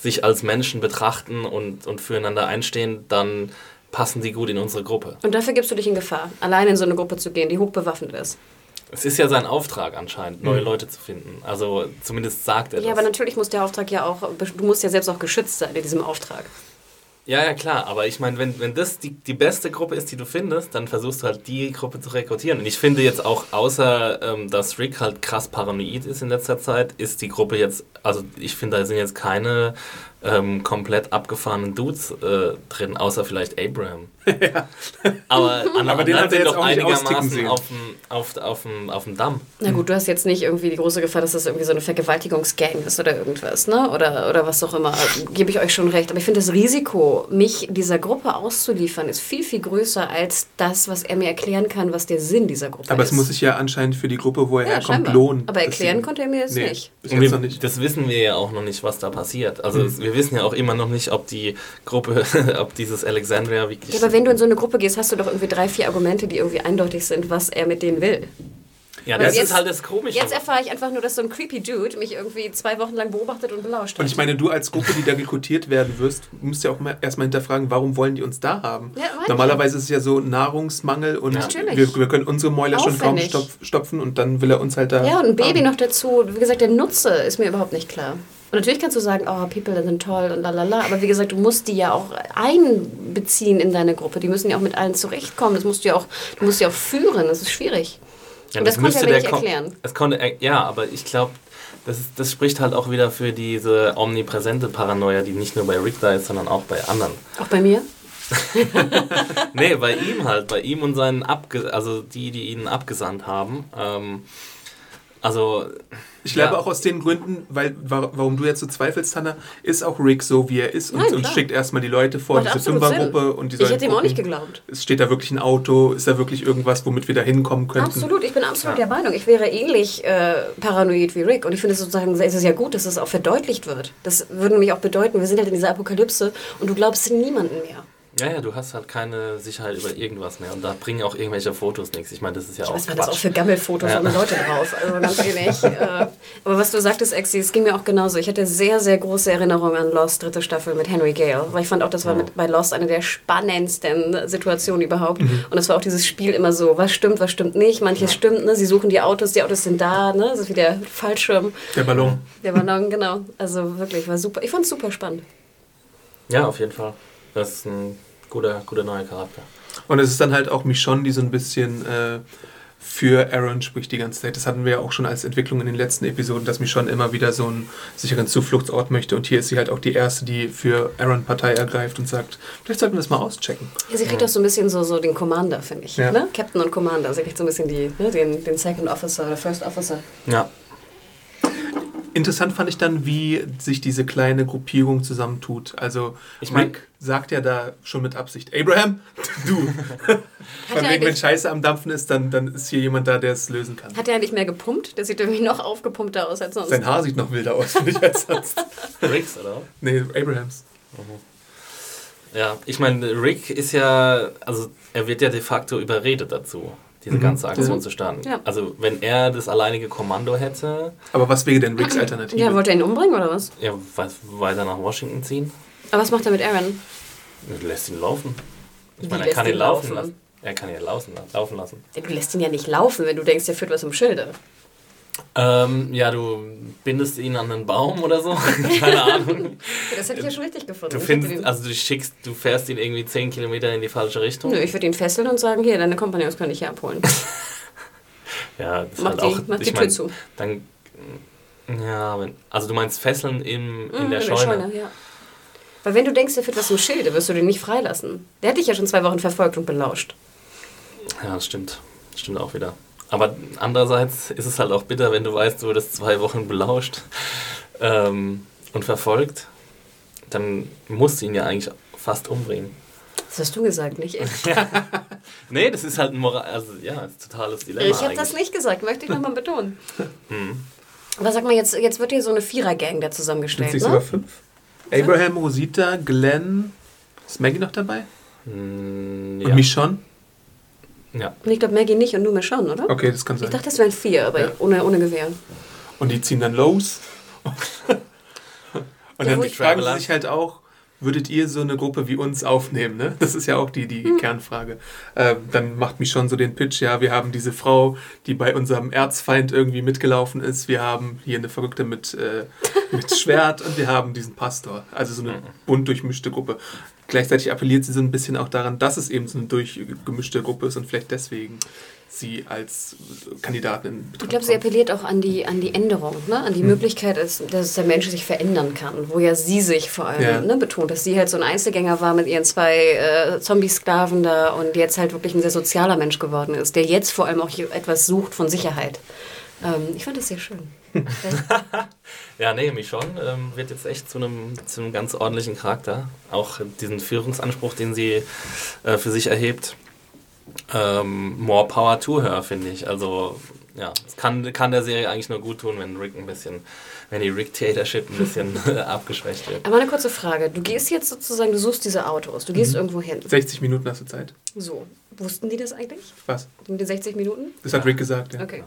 sich als Menschen betrachten und, und füreinander einstehen, dann passen die gut in unsere Gruppe. Und dafür gibst du dich in Gefahr, allein in so eine Gruppe zu gehen, die hochbewaffnet ist. Es ist ja sein Auftrag anscheinend, neue mhm. Leute zu finden. Also zumindest sagt er ja, das. Ja, aber natürlich muss der Auftrag ja auch, du musst ja selbst auch geschützt sein in diesem Auftrag. Ja, ja, klar, aber ich meine, wenn, wenn das die, die beste Gruppe ist, die du findest, dann versuchst du halt die Gruppe zu rekrutieren. Und ich finde jetzt auch, außer ähm, dass Rick halt krass paranoid ist in letzter Zeit, ist die Gruppe jetzt, also ich finde, da sind jetzt keine ähm, komplett abgefahrenen Dudes äh, drin, außer vielleicht Abraham. Ja. Aber, Aber den hat er jetzt auch einigermaßen auf dem, auf, auf, dem, auf dem Damm. Na gut, du hast jetzt nicht irgendwie die große Gefahr, dass das irgendwie so eine Vergewaltigungsgang ist oder irgendwas, ne? Oder, oder was auch immer. Gebe ich euch schon recht. Aber ich finde, das Risiko, mich dieser Gruppe auszuliefern, ist viel, viel größer als das, was er mir erklären kann, was der Sinn dieser Gruppe Aber ist. Aber es muss sich ja anscheinend für die Gruppe, wo er ja, herkommt, lohnen. Aber erklären konnte er mir das nee, nicht. Wir, nicht. Das wissen wir ja auch noch nicht, was da passiert. Also mhm. wir wissen ja auch immer noch nicht, ob die Gruppe, ob dieses Alexandria wirklich... Ja, aber wenn du in so eine Gruppe gehst, hast du doch irgendwie drei, vier Argumente, die irgendwie eindeutig sind, was er mit denen will. Ja, das jetzt, ist halt das Komische. Jetzt erfahre ich einfach nur, dass so ein creepy Dude mich irgendwie zwei Wochen lang beobachtet und belauscht hat. Und ich meine, du als Gruppe, die da rekrutiert werden wirst, musst ja auch erstmal hinterfragen, warum wollen die uns da haben? Ja, Normalerweise ist es ja so Nahrungsmangel und ja. wir, wir, können unsere Mäuler Aufwendig. schon kaum stopfen und dann will er uns halt da. Ja, und ein Baby haben. noch dazu. Wie gesagt, der Nutze ist mir überhaupt nicht klar. Und natürlich kannst du sagen, oh, People sind toll und lalala, aber wie gesagt, du musst die ja auch einbeziehen in deine Gruppe. Die müssen ja auch mit allen zurechtkommen. Das musst du ja auch, du musst ja auch führen. Das ist schwierig. Ja, und das, das konnte er nicht erklären. Es konnte, ja, aber ich glaube, das, das spricht halt auch wieder für diese omnipräsente Paranoia, die nicht nur bei Rick da ist, sondern auch bei anderen. Auch bei mir? nee, bei ihm halt, bei ihm und seinen Abge also die, die ihn abgesandt haben. Ähm, Also, Ich glaube Ja. auch aus den Gründen, weil wa- warum du jetzt so zweifelst, Hannah, ist auch Rick so, wie er ist und, Nein, und schickt erstmal die Leute vor, Macht diese Fünfergruppe und die Ich sollen hätte ihm auch nicht geglaubt. es steht da wirklich ein Auto, ist da wirklich irgendwas, womit wir da hinkommen könnten. Absolut, ich bin absolut der Meinung, ich wäre ähnlich äh, paranoid wie Rick. Und ich finde es sozusagen, es ist ja gut, dass es auch verdeutlicht wird. Das würde nämlich auch bedeuten, wir sind halt in dieser Apokalypse und du glaubst niemanden mehr. Ja, ja, du hast halt keine Sicherheit über irgendwas mehr. Und da bringen auch irgendwelche Fotos nichts. Ich meine, das ist ja auch Was war das auch für Gammelfotos Ja. ohne Leute drauf? Also ganz ehrlich. äh, aber was du sagtest, Exi, es ging mir auch genauso. Ich hatte sehr, sehr große Erinnerungen an Lost, dritte Staffel mit Henry Gale. Weil ich fand auch, das war mit, bei Lost eine der spannendsten Situationen überhaupt. Und es war auch dieses Spiel immer so, was stimmt, was stimmt nicht. Manches stimmt, ne? Sie suchen die Autos, die Autos sind da, ne? Das ist wie der Fallschirm, Der Ballon. der Ballon, genau. Also wirklich, war super. Ich fand es super spannend. Ja, auf jeden Fall. Das ist ein guter, guter neuer Charakter. Und es ist dann halt auch Michonne, die so ein bisschen äh, für Aaron spricht die ganze Zeit. Das hatten wir ja auch schon als Entwicklung in den letzten Episoden, dass Michonne immer wieder so einen sicheren Zufluchtsort möchte. Und hier ist sie halt auch die Erste, die für Aaron Partei ergreift und sagt, vielleicht sollten wir das mal auschecken. Ja, sie kriegt auch so ein bisschen so, so den Commander, finde ich. Ja. Ne? Captain und Commander. Sie kriegt so ein bisschen die, ne? den, den Second Officer oder First Officer. Ja. Interessant fand ich dann, wie sich diese kleine Gruppierung zusammentut. Also Ich mein- Rick sagt ja da schon mit Absicht, Abraham, du. Von wegen, wenn Scheiße am Dampfen ist, dann, dann ist hier jemand da, der es lösen kann. Hat er nicht mehr gepumpt? Der sieht irgendwie noch aufgepumpter aus als sonst. Sein Haar sieht noch wilder aus, finde ich, als sonst. Ricks, oder? Nee, Abrahams. Ja, ich meine, Rick ist ja, also er wird ja de facto überredet dazu, diese Mhm. ganze Aktion Mhm. zu starten. Ja. Also wenn er das alleinige Kommando hätte, Aber was wäre denn Ricks Alternative? Ja, wollte er ihn umbringen oder was? ja, was, weiter nach Washington ziehen, Aber was macht er mit Aaron? lässt ihn laufen. Ich Wie meine, er kann ihn laufen laufen? lassen. Er kann ihn laufen, laufen lassen. Du lässt ihn ja nicht laufen, wenn du denkst, er führt was im Schilde. Ähm, ja, du bindest ihn an einen Baum oder so. Keine Ahnung. Das hätte ich ja schon richtig gefunden. Du findest, also du schickst, du fährst ihn irgendwie 10 Kilometer in die falsche Richtung. Nö, ich würde ihn fesseln und sagen, hier, deine Kompagnon kann ich hier abholen. Ja, das ist Mach halt die, auch. mach die Tür mein, zu. Dann, ja, wenn, also du meinst Fesseln im, in Mhm, der Scheune. ja. Weil wenn du denkst, er führt was im Schilde, wirst du den nicht freilassen. Der hat dich ja schon zwei Wochen verfolgt und belauscht. Ja, das stimmt. Das stimmt auch wieder. Aber andererseits ist es halt auch bitter, wenn du weißt, du wurdest zwei Wochen belauscht ähm, und verfolgt. Dann musst du ihn ja eigentlich fast umbringen. Das hast du gesagt, nicht ich. Nee, das ist halt ein Moral, also ja, ein totales Dilemma. Ich habe das nicht gesagt, möchte ich nochmal betonen. Hm. Aber sag mal, jetzt, jetzt wird hier so eine Vierer-Gang da Sind zusammengestellt, es sogar ne? fünf? Abraham, Rosita, Glenn. Ist Maggie noch dabei? Und ja. Michonne? Ja. Und ich glaube, Maggie nicht und nur mir schon, oder? Okay, das kann Ich sein. dachte, es wären vier, aber Ja. ohne, ohne Gewehr. Und die ziehen dann los. Und Ja, dann ich- fragen sie sich halt auch, würdet ihr so eine Gruppe wie uns aufnehmen? Ne? Das ist ja auch die, die Kernfrage. Ähm, dann macht mich schon so den Pitch, ja, wir haben diese Frau, die bei unserem Erzfeind irgendwie mitgelaufen ist. Wir haben hier eine Verrückte mit, äh, mit Schwert und wir haben diesen Pastor. Also so eine bunt durchmischte Gruppe. Gleichzeitig appelliert sie so ein bisschen auch daran, dass es eben so eine durchgemischte Gruppe ist und vielleicht deswegen sie als Kandidatin in Ich Betracht glaube, sie appelliert auch an die, an die Änderung, ne? an die Möglichkeit, dass, dass der Mensch sich verändern kann. Wo ja sie sich vor allem Ja. ne, betont, dass sie halt so ein Einzelgänger war mit ihren zwei äh, Zombie-Sklaven da und jetzt halt wirklich ein sehr sozialer Mensch geworden ist, der jetzt vor allem auch etwas sucht von Sicherheit. Ähm, ich fand das sehr schön. Ja, nee, Michonne ähm, wird jetzt echt zu einem, zu einem ganz ordentlichen Charakter. Auch diesen Führungsanspruch, den sie äh, für sich erhebt. Ähm, more power to her, finde ich. Also, ja, es kann, kann der Serie eigentlich nur gut tun, wenn Rick ein bisschen, wenn die Rick-Tatorship ein bisschen äh, abgeschwächt wird. Aber eine kurze Frage. Du gehst jetzt sozusagen, du suchst diese Autos, du gehst irgendwo hin. 60 Minuten hast du Zeit. So. Wussten die das eigentlich? Was? Mit den 60 Minuten? Das hat Rick gesagt, ja. Okay.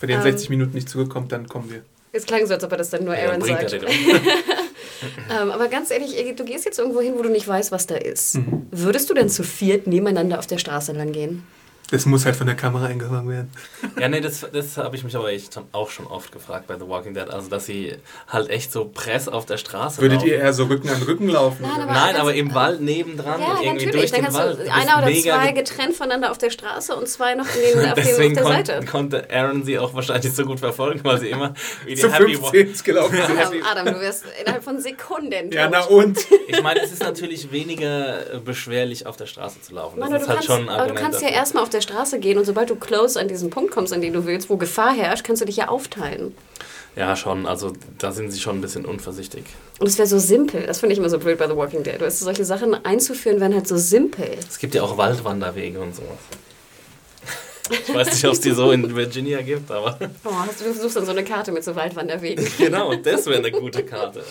Wenn ihr in Ähm, 60 Minuten nicht zurückkommt, dann kommen wir. Es klang so, als ob er das dann nur Ja, Aaron er sagt. den um. Ähm, aber ganz ehrlich, du gehst jetzt irgendwo hin, wo du nicht weißt, was da ist. Mhm. Würdest du denn zu viert nebeneinander auf der Straße lang gehen? Das muss halt von der Kamera eingefangen werden. Ja, nee, das, das habe ich mich aber echt schon- auch schon oft gefragt bei The Walking Dead. Also, dass sie halt echt so Press auf der Straße Würdet laufen. ihr eher so Rücken an Rücken laufen? Nein, aber- Nein, aber im Wald nebendran ja, und irgendwie natürlich. durch Dann den kannst Wald. du einer oder zwei ge- getrennt voneinander auf der Straße und zwei noch in den, auf, dem, auf Deswegen der konnte, Seite. konnte Aaron sie auch wahrscheinlich so gut verfolgen, weil sie immer wie die Zu Happy Wa- 15 ist gelaufen. Adam, Adam, du wirst innerhalb von Sekunden Ja, tot. na und? Ich meine, es ist natürlich weniger beschwerdlich, auf der Straße zu laufen. Das Mann, aber ist du halt kannst, schon ein aber du Argument kannst ja erstmal auf der Straße gehen und sobald du close an diesen Punkt kommst, an den du willst, wo Gefahr herrscht, kannst du dich ja aufteilen. Ja, schon. Also da sind sie schon ein bisschen unvorsichtig. Und es wäre so simpel. Das finde ich immer so blöd bei The Walking Dead. Weißt du, solche Sachen einzuführen wären halt so simpel. Es gibt ja auch Waldwanderwege und sowas. Ich weiß nicht, ob es die so in Virginia gibt, aber. Oh, hast du, du suchst dann so eine Karte mit so Waldwanderwegen. genau, und das wäre eine gute Karte.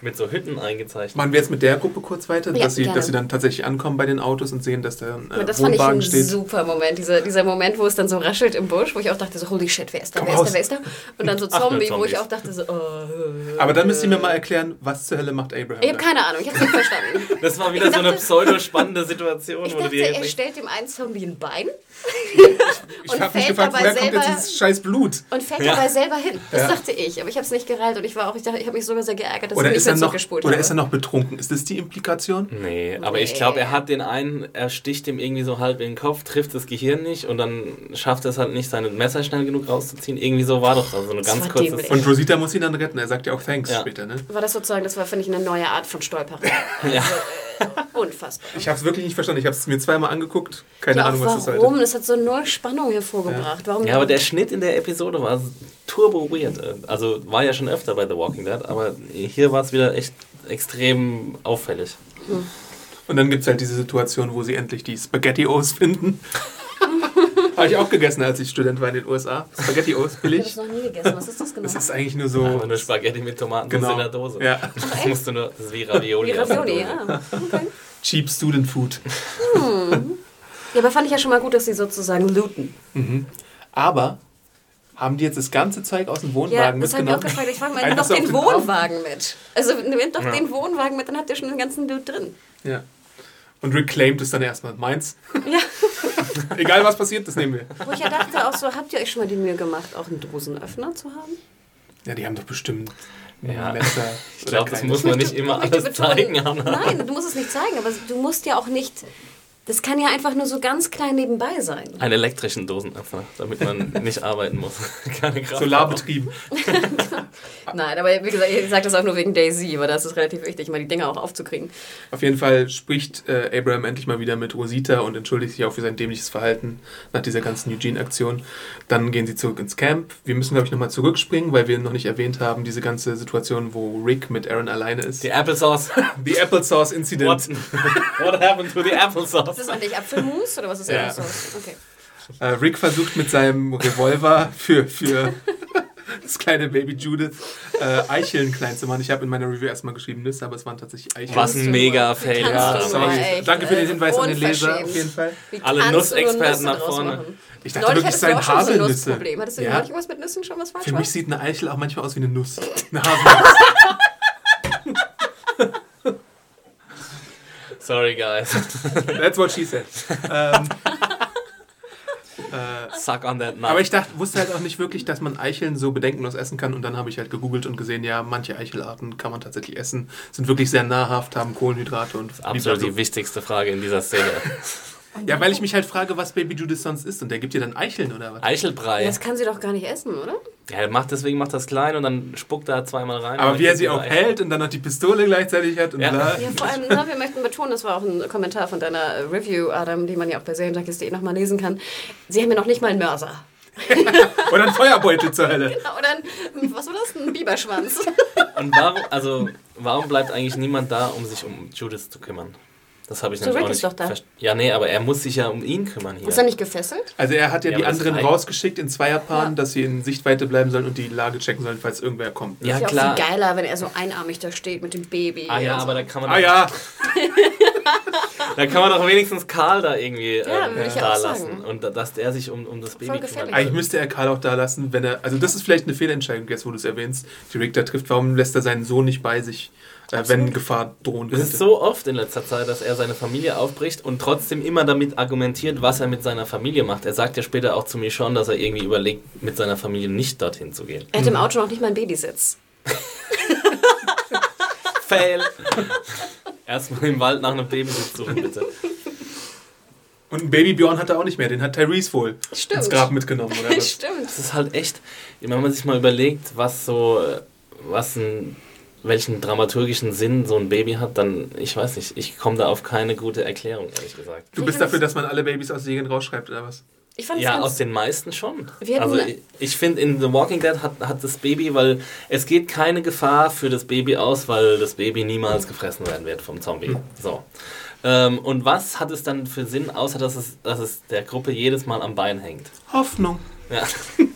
Mit so Hütten eingezeichnet. Machen wir jetzt mit der Gruppe kurz weiter, Ja, dass, sie, gerne. dass sie dann tatsächlich ankommen bei den Autos und sehen, dass der äh, das fand ich Wohnwagen ein steht. super Moment. Dieser, dieser Moment, wo es dann so raschelt im Busch, wo ich auch dachte so, holy shit, wer ist da, Komm wer ist raus. da, wer ist da? Und dann so Ach, Zombie, wo ich auch dachte so, oh. Aber dann müsst ihr mir mal erklären, was zur Hölle macht Abraham Ich habe keine Ahnung, ich habe nicht verstanden. Das war wieder so eine dachte- pseudo-spannende Situation, Ich wo du dachte, dir er stellt dem einen Zombie ein Bein Ich und habe mich fällt gefragt, dabei woher kommt jetzt selber- dieses scheiß Blut? und fällt Ja. dabei selber hin. Das Ja. dachte ich, aber ich habe es nicht gereilt und ich war auch, ich, dachte, ich habe mich sogar sehr geärgert, dass Oder, ich er, mehr noch, oder habe. ist er noch betrunken? Ist das die Implikation? Nee, aber ich Nee. glaube, er hat den einen, er sticht ihm irgendwie so halb in den Kopf, trifft das Gehirn nicht und dann schafft er es halt nicht, sein Messer schnell genug rauszuziehen. Irgendwie so war doch also eine Das ganz kurze dämlich. Und Rosita muss ihn dann retten. Er sagt ja auch Thanks Ja. später, ne? war das sozusagen, das war, finde ich, eine neue Art von Stolperer. Ja. Unfassbar. Ich habe es wirklich nicht verstanden. Ich habe es mir zweimal angeguckt. Keine ja, Ahnung, was das warum? sollte. Das hat so null Spannung hervorgebracht. Warum Ja, aber der Schnitt in der Episode war turbo weird. Also war ja schon öfter bei The Walking Dead, aber hier war es wieder echt extrem auffällig. Und dann gibt es halt diese Situation, wo sie endlich die Spaghetti-Os finden. habe ich auch gegessen, als ich Student war in den USA. Spaghetti-Os, Ich habe billig. das noch nie gegessen. Was ist das genau? Das ist eigentlich nur so... Einfach nur Spaghetti mit Tomaten genau. in der Dose. Ja. Das musst du nur, das ist wie Ravioli. Wie Ravioli, ja. Okay. Cheap Student Food. Ja, aber fand ich ja schon mal gut, dass sie sozusagen looten. Aber haben die jetzt das ganze Zeug aus dem Ja, Wohnwagen das habe ich auch mitgenommen? gefragt. Ich frage mal, nimm doch den den? Wohnwagen mit. Also nehmt doch Ja. den Wohnwagen mit, dann habt ihr schon den ganzen Loot drin. Ja. Und reclaimed es dann erstmal. Meins. Ja, Egal was passiert, das nehmen wir. wo ich ja dachte auch so, habt ihr euch schon mal die Mühe gemacht, auch einen Dosenöffner zu haben? Ja, die haben doch bestimmt Ja. Messer. Ich glaube, das muss man nicht immer alles betonen- zeigen, Anna. Nein, du musst es nicht zeigen, aber du musst ja auch nicht. Das kann ja einfach nur so ganz klein nebenbei sein. Einen elektrischen Dosenöffner, damit man nicht arbeiten muss. Keine Kraft. Solarbetrieben. Nein, aber wie gesagt, ich sage das auch nur wegen Daisy, aber das ist relativ wichtig, mal die Dinger auch aufzukriegen. Auf jeden Fall spricht äh, Abraham endlich mal wieder mit Rosita und entschuldigt sich auch für sein dämliches Verhalten nach dieser ganzen Eugene-Aktion. Dann gehen sie zurück ins Camp. Wir müssen, glaube ich, nochmal zurückspringen, weil wir noch nicht erwähnt haben, diese ganze Situation, wo Rick mit Aaron alleine ist. Die Applesauce. The Applesauce What, Incident. what happened to the applesauce? Ist das eigentlich Apfelmus oder was ist Ja. das? so? Okay. Äh, Rick versucht mit seinem Revolver für, für das kleine Baby Judith äh, Eicheln klein zu machen. Ich habe in meiner Review erstmal geschrieben Nüsse, aber es waren tatsächlich Eicheln. Was ein mega Fail. Ja, Sorry. echt, Danke für den äh, Hinweis an den Leser auf jeden Fall. Wie Alle Nussexperten nach vorne. Ich dachte Neulich wirklich, es hattest du auch seien schon so ein Haselnüsse. Nussproblem. Hattest du Ja. neulich irgendwas mit Nüssen schon was falsch Für war? mich sieht eine Eichel auch manchmal aus wie eine Nuss. Eine Haselnuss. Sorry, guys. That's what she said. Ähm, äh, Suck on that nut. aber ich dachte, wusste halt auch nicht wirklich, dass man Eicheln so bedenkenlos essen kann. Und dann habe ich halt gegoogelt und gesehen, ja, manche Eichelarten kann man tatsächlich essen. Sind wirklich sehr nahrhaft, haben Kohlenhydrate und Absolut die wichtigste Frage in dieser Szene. Ja, weil ich mich halt frage, was Baby Judith sonst isst. Und der gibt dir dann Eicheln oder was? Eichelbrei. Das kann sie doch gar nicht essen, oder? Ja, er macht deswegen macht das klein und dann spuckt er zweimal rein. Aber wie er sie auch hält und dann noch die Pistole gleichzeitig hat und Ja. Ja, vor allem, ne, wir möchten betonen, das war auch ein Kommentar von deiner äh, Review, Adam, die man ja auch bei Serienjunkies.de nochmal lesen kann. Sie haben ja noch nicht mal einen Mörser. Oder ein Feuerbeutel zur Hölle. Oder ein, was war das? Ein Biberschwanz. Und warum, also, warum bleibt eigentlich niemand da, um sich um Judith zu kümmern? Das habe ich So, nämlich auch nicht doch da. verst- Ja, nee, aber er muss sich ja um ihn kümmern hier. Ist er nicht gefesselt? Also er hat ja, Ja, die das anderen rausgeschickt in Zweierpaaren, Ja. dass sie in Sichtweite bleiben sollen und die Lage checken sollen, falls irgendwer kommt. Ja, ist ja klar. auch viel geiler, wenn er so einarmig da steht mit dem Baby. Ah ja, so. aber da kann man, Ah ja, da kann man doch wenigstens Karl da irgendwie Ja, ähm, würde ich ja da auch lassen. sagen. Und da- dass der sich um, um das Baby Voll kümmert. eigentlich müsste er Karl auch da lassen, wenn er. Also das ist vielleicht eine Fehlentscheidung, jetzt wo du es erwähnst, die Rick da trifft. Warum lässt er seinen Sohn nicht bei sich, äh, wenn Gefahr drohen Es könnte? ist so oft in letzter Zeit, dass er seine Familie aufbricht und trotzdem immer damit argumentiert, was er mit seiner Familie macht. Er sagt ja später auch zu mir schon, dass er irgendwie überlegt, mit seiner Familie nicht dorthin zu gehen. Er hat im Auto noch nicht mal einen Babysitz. Fail! Erstmal im Wald nach einem Babysitz suchen, bitte. Und ein Baby Bjorn hat er auch nicht mehr, den hat Tyrese wohl Stimmt. ins Grab mitgenommen, oder? Stimmt. Das ist halt echt, wenn man sich mal überlegt, was so, äh, was ein, welchen dramaturgischen Sinn so ein Baby hat, dann, ich weiß nicht, ich komme da auf keine gute Erklärung, ehrlich gesagt. Du bist dafür, dass man alle Babys aus Serien rausschreibt, oder was? Ich fand es Ja, aus den meisten schon. Also ich, ich finde, in The Walking Dead hat, hat das Baby, weil es geht keine Gefahr für das Baby aus, weil das Baby niemals gefressen werden wird vom Zombie. So. Ähm, und was hat es dann für Sinn, außer dass es, dass es der Gruppe jedes Mal am Bein hängt? Hoffnung. Ja.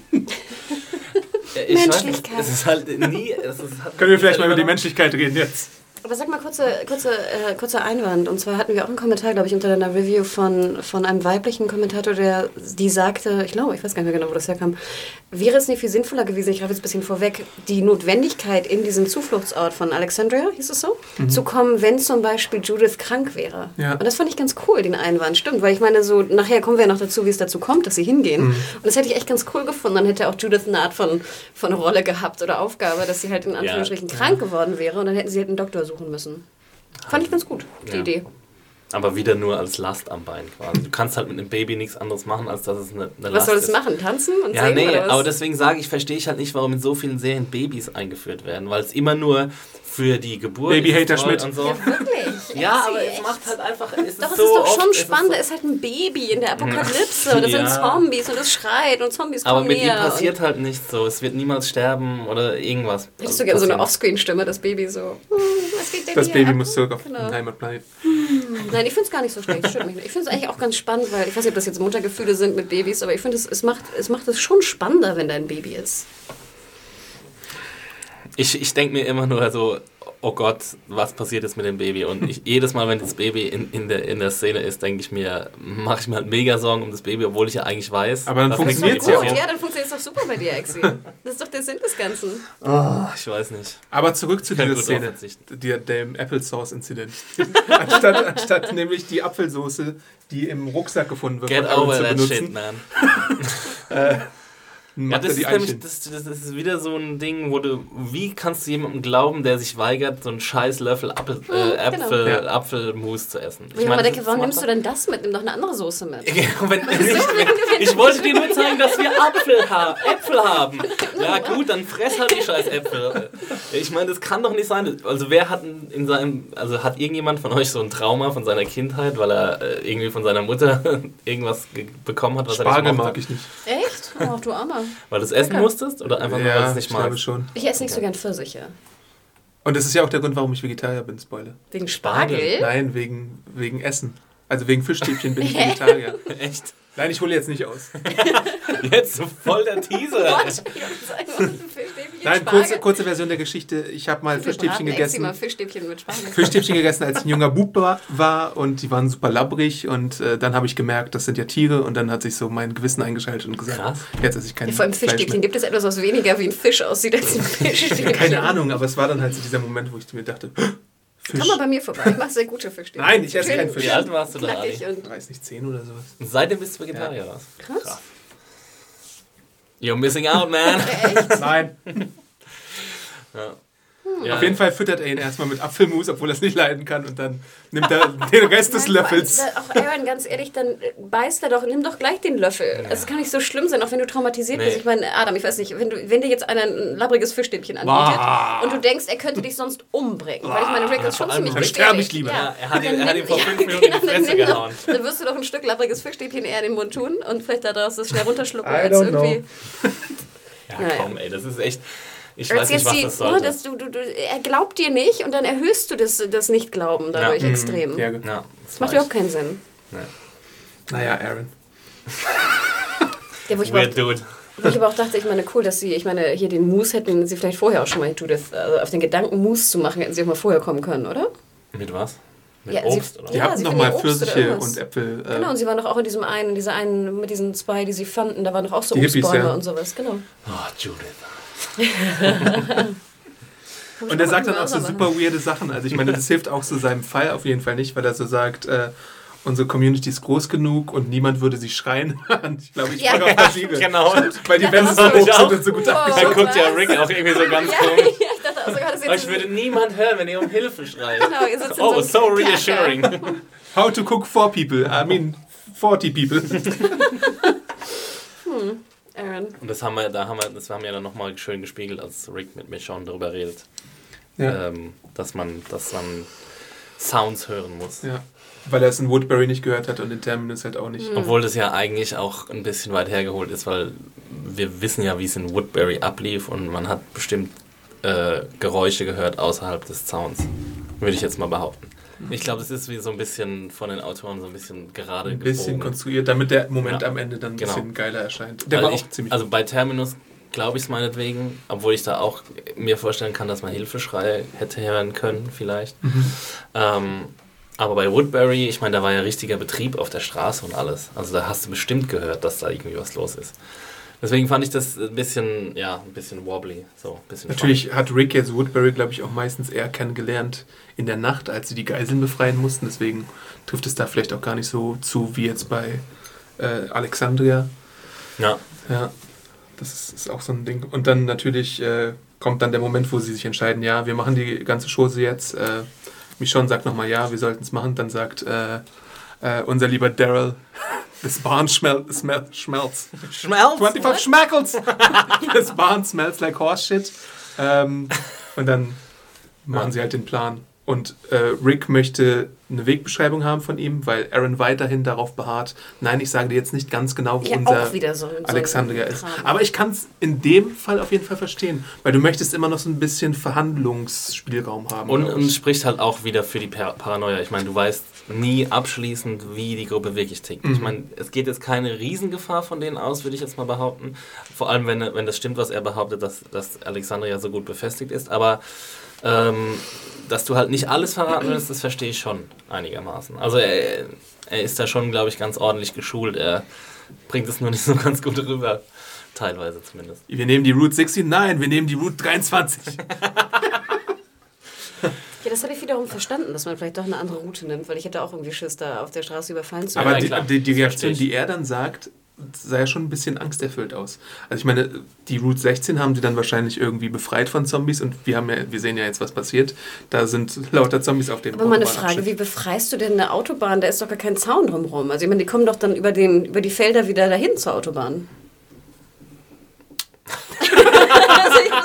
Ich weiß Menschlichkeit. Es ist halt nie. Es ist, hat Können wir vielleicht mal über die Menschlichkeit reden jetzt? Aber sag mal, kurze, kurze, äh, kurzer Einwand. Und zwar hatten wir auch einen Kommentar, glaube ich, unter deiner Review von, von einem weiblichen Kommentator, der die sagte, ich glaube, ich weiß gar nicht mehr genau, wo das herkam, wäre es nicht viel sinnvoller gewesen, ich greife jetzt ein bisschen vorweg, die Notwendigkeit in diesen Zufluchtsort von Alexandria, hieß es so, zu kommen, wenn zum Beispiel Judith krank wäre. Ja. Und das fand ich ganz cool, den Einwand. Stimmt, weil ich meine, so nachher kommen wir ja noch dazu, wie es dazu kommt, dass sie hingehen. Und das hätte ich echt ganz cool gefunden. Dann hätte auch Judith eine Art von, von Rolle gehabt oder Aufgabe, dass sie halt in Anführungsstrichen krank geworden wäre und dann hätten sie halt einen Doktor suchen müssen. Fand ich ganz gut, die Ja. Idee. Aber wieder nur als Last am Bein quasi. Du kannst halt mit einem Baby nichts anderes machen, als dass es eine, eine Was Last soll es ist. machen? Tanzen und Ja, singen nee, oder was? aber deswegen sage ich, verstehe ich halt nicht, warum in so vielen Serien Babys eingeführt werden, weil es immer nur für die Geburt Baby-Hater ist toll Schmidt. und so. ja, wirklich. Ja, aber es macht halt einfach. Es ist Doch, es so ist doch oft, schon es ist spannend. so- Da ist halt ein Baby in der Apokalypse und das Ja. sind Zombies und es schreit und Zombies aber kommen mit ihm näher. passiert halt nichts so. Es wird niemals sterben oder irgendwas. Hättest du gerne so eine. Offscreen-Stimme, das Baby so. hm, Was geht denn Das hier Baby ab? muss zurück auf Genau. den Heimatplanet. Nein, ich finde es gar nicht so schlecht. Stimmt mich nicht. Ich finde es eigentlich auch ganz spannend, weil ich weiß nicht, ob das jetzt Muttergefühle sind mit Babys, aber ich finde, es, es, macht, es macht es schon spannender, wenn da ein Baby ist. Ich, ich denke mir immer nur so, oh Gott, was passiert jetzt mit dem Baby? Und ich, jedes Mal, wenn das Baby in, in, der, in der Szene ist, denke ich mir, mache ich mir halt mega Sorgen um das Baby, obwohl ich ja eigentlich weiß. Aber dann dass funktioniert's das ja auch. Ja, dann funktioniert es doch super bei dir, Exi. Das ist doch der Sinn des Ganzen. passiert. Ich weiß nicht. Aber zurück zu dieser Szene, der, dem Apple Sauce Incident. anstatt, anstatt nämlich die Apfelsoße, die im Rucksack gefunden wird, Get over zu that benutzen, shit, man. Ja, das ist nämlich, das, das ist wieder so ein Ding, wo du, wie kannst du jemandem glauben, der sich weigert, so einen scheiß Löffel Apfel, äh, genau. Äpfel, Ja. Apfelmus zu essen? Ich meine, denke, das warum nimmst du denn das mit? Nimm doch eine andere Soße mit. Ja, wenn, wenn ich, wenn, ich wollte dir nur zeigen, dass wir Apfel ha Äpfel haben. Ja gut, dann fress halt die scheiß Äpfel. Ich meine, das kann doch nicht sein. Also wer hat in in seinem, also hat irgendjemand von euch so ein Trauma von seiner Kindheit, weil er äh, irgendwie von seiner Mutter irgendwas ge- bekommen hat, was Spargel er nicht mag ich nicht. Echt? Ach, du Armer. Weil du es essen musstest oder einfach nur, weil es ich nicht magst? schon. Ich esse nicht so gern Pfirsiche. Und das ist ja auch der Grund, warum ich Vegetarier bin, Spoiler. Wegen Spargel? Spargel? Nein, wegen, wegen Essen. Also wegen Fischstäbchen bin ich Vegetarier. Echt? Nein, ich hole jetzt nicht aus. Jetzt so voll der Teaser. What? Nein, kurze, kurze Version der Geschichte. Ich habe mal Fischstäbchen gegessen. Mal Fischstäbchen mit Spargel. Fischstäbchen gegessen, als ich ein junger Bub war- und die waren super labbrig und äh, dann habe ich gemerkt, das sind ja Tiere und dann hat sich so mein Gewissen eingeschaltet und gesagt, Krass. jetzt esse ich kein Ja, vor allem Fischstäbchen. mehr. Gibt es etwas, was weniger wie ein Fisch aussieht als ein Fischstäbchen? Keine Ahnung, aber es war dann halt so dieser Moment, wo ich mir dachte, Fisch. Komm mal bei mir vorbei. Ich mache sehr gute Fischstäbchen. Nein, ich esse keinen Fisch. Wie alt warst du da, Ali? und Ich weiß nicht, 10 oder sowas. Und seitdem bist du Vegetarier, oder was? krass. You're missing out, man. Nein. Ja. Auf jeden Fall füttert er ihn erstmal mit Apfelmus, obwohl er es nicht leiden kann und dann nimmt er den Rest des Löffels. Auch Aaron, ganz ehrlich, dann beißt er doch, nimm doch gleich den Löffel. Es kann nicht so schlimm sein, auch wenn du traumatisiert Nee. bist. Ich meine, Adam, ich weiß nicht, wenn, du, wenn dir jetzt einer ein labbriges Fischstäbchen anbietet Bah. und du denkst, er könnte dich sonst umbringen. Weil ich meine, Rick ist schon ziemlich dann gefährlich. sterbe ich lieber. Ja, er hat Dann ihm- er hat ihm vor fünf Minuten in die dann Fresse nimm doch- gehauen. Dann wirst du doch ein Stück labbriges Fischstäbchen eher in den Mund tun und vielleicht daraus das schnell runterschlucken, als irgendwie... Ja, Naja. komm, ey, das ist echt. Ich weiß nicht, was die, das sollte. dass du, du, du, er glaubt dir nicht und dann erhöhst du das, das Nicht-Glauben dadurch Ja. extrem. Ja, ja, Das macht überhaupt keinen Sinn. naja, Aaron. Ja, wo, ich aber Weird auch, dude. wo ich aber auch dachte, ich meine, cool, dass sie, ich meine, hier den Mousse hätten sie vielleicht vorher auch schon mal, Judith, also auf den Gedanken Mousse zu machen, hätten sie auch mal vorher kommen können, oder? Mit was? Mit Ja, sie- Obst oder Die Ja, hatten sie noch finden mal Pfirsiche und Äpfel. Äh, Genau, und sie waren doch auch in diesem einen, dieser einen, mit diesen zwei, die sie fanden, da waren doch auch so Obstbäume ja. und sowas, genau. Oh, Judith. Und er sagt dann auch so super weirde Sachen. Also ich meine, das hilft auch so seinem Fall auf jeden Fall nicht, weil er so sagt, äh, unsere Community ist groß genug und niemand würde sie schreien. Und ich glaube, ich Ja. fange auf Passagiere. Genau. Weil die Wände so hoch sind und so gut Wow. Dann abgeschlossen. guckt ja? Rick auch irgendwie so ganz Ja, komisch. ja, ich dachte auch sogar, das Euch jetzt würde niemand hören, wenn ihr um Hilfe schreit. Genau, ihr sitzt in Oh, so so reassuring. How to cook for people. I mean, 40 people. Aaron. Und das haben wir, da haben wir, das haben wir dann nochmal schön gespiegelt, als Rick mit Michonne darüber redet. Ja. Ähm, dass man, dass man Sounds hören muss. Ja. Weil er es in Woodbury nicht gehört hat und in Terminus halt auch nicht. Mhm. Obwohl das ja eigentlich auch ein bisschen weit hergeholt ist, weil wir wissen ja, wie es in Woodbury ablief und man hat bestimmt äh, Geräusche gehört außerhalb des Zauns. Würde ich jetzt mal behaupten. Ich glaube, das ist wie so ein bisschen von den Autoren so ein bisschen gerade Ein bisschen gebogen. konstruiert, damit der Moment Ja. am Ende dann ein Genau. bisschen geiler erscheint. Der Weil war ich, auch ziemlich also bei Terminus glaube ich es meinetwegen, obwohl ich da auch mir vorstellen kann, dass man Hilfeschreie hätte hören können vielleicht. Mhm. Ähm, aber bei Woodbury, ich meine, da war ja richtiger Betrieb auf der Straße und alles. Also da hast du bestimmt gehört, dass da irgendwie was los ist. Deswegen fand ich das ein bisschen, ja, ein bisschen wobbly. So, ein bisschen Natürlich hat Rick jetzt Woodbury, glaube ich, auch meistens eher kennengelernt in der Nacht, als sie die Geiseln befreien mussten. Deswegen trifft es da vielleicht auch gar nicht so zu wie jetzt bei äh, Alexandria. Ja, Ja, das ist, ist auch so ein Ding. Und dann natürlich äh, kommt dann der Moment, wo sie sich entscheiden, ja, wir machen die ganze Chose jetzt. Äh, Michonne sagt nochmal, ja, wir sollten es machen. Dann sagt äh, äh, unser lieber Daryl, smell, smell, smells. Schmelz! 25 Schmackles! this barn smells like horse shit. Ähm, und dann machen sie halt den Plan. Und äh, Rick möchte eine Wegbeschreibung haben von ihm, weil Aaron weiterhin darauf beharrt, nein, ich sage dir jetzt nicht ganz genau, wo Ja, unser auch wieder so ein- so Alexandria ist. Kram. Aber ich kann es in dem Fall auf jeden Fall verstehen, weil du möchtest immer noch so ein bisschen Verhandlungsspielraum haben. Und, und ich. spricht halt auch wieder für die Par Paranoia. Ich meine, du weißt nie abschließend, wie die Gruppe wirklich tickt. Ich Mhm. meine, es geht jetzt keine Riesengefahr von denen aus, würde ich jetzt mal behaupten. Vor allem, wenn, wenn das stimmt, was er behauptet, dass, dass Alexandria so gut befestigt ist. Aber ähm, dass du halt nicht alles verraten willst, das verstehe ich schon einigermaßen. Also er, er ist da schon, glaube ich, ganz ordentlich geschult. Er bringt es nur nicht so ganz gut rüber. Teilweise zumindest. wir nehmen die Route 16, nein, wir nehmen die Route 23. Ja, das habe ich wiederum verstanden, dass man vielleicht doch eine andere Route nimmt, weil ich hätte auch irgendwie Schiss, da auf der Straße überfallen zu Aber Ja, die, die, die Reaktion, die er dann sagt, sah ja schon ein bisschen angsterfüllt aus. Also ich meine, die Route 16 haben sie dann wahrscheinlich irgendwie befreit von Zombies und wir haben ja, wir sehen ja jetzt, was passiert. Da sind lauter Zombies auf den Aber mal eine. Frage, wie befreist du denn eine Autobahn? Da ist doch gar kein Zaun drumherum. Also ich meine, die kommen doch dann über, den, über die Felder wieder dahin zur Autobahn.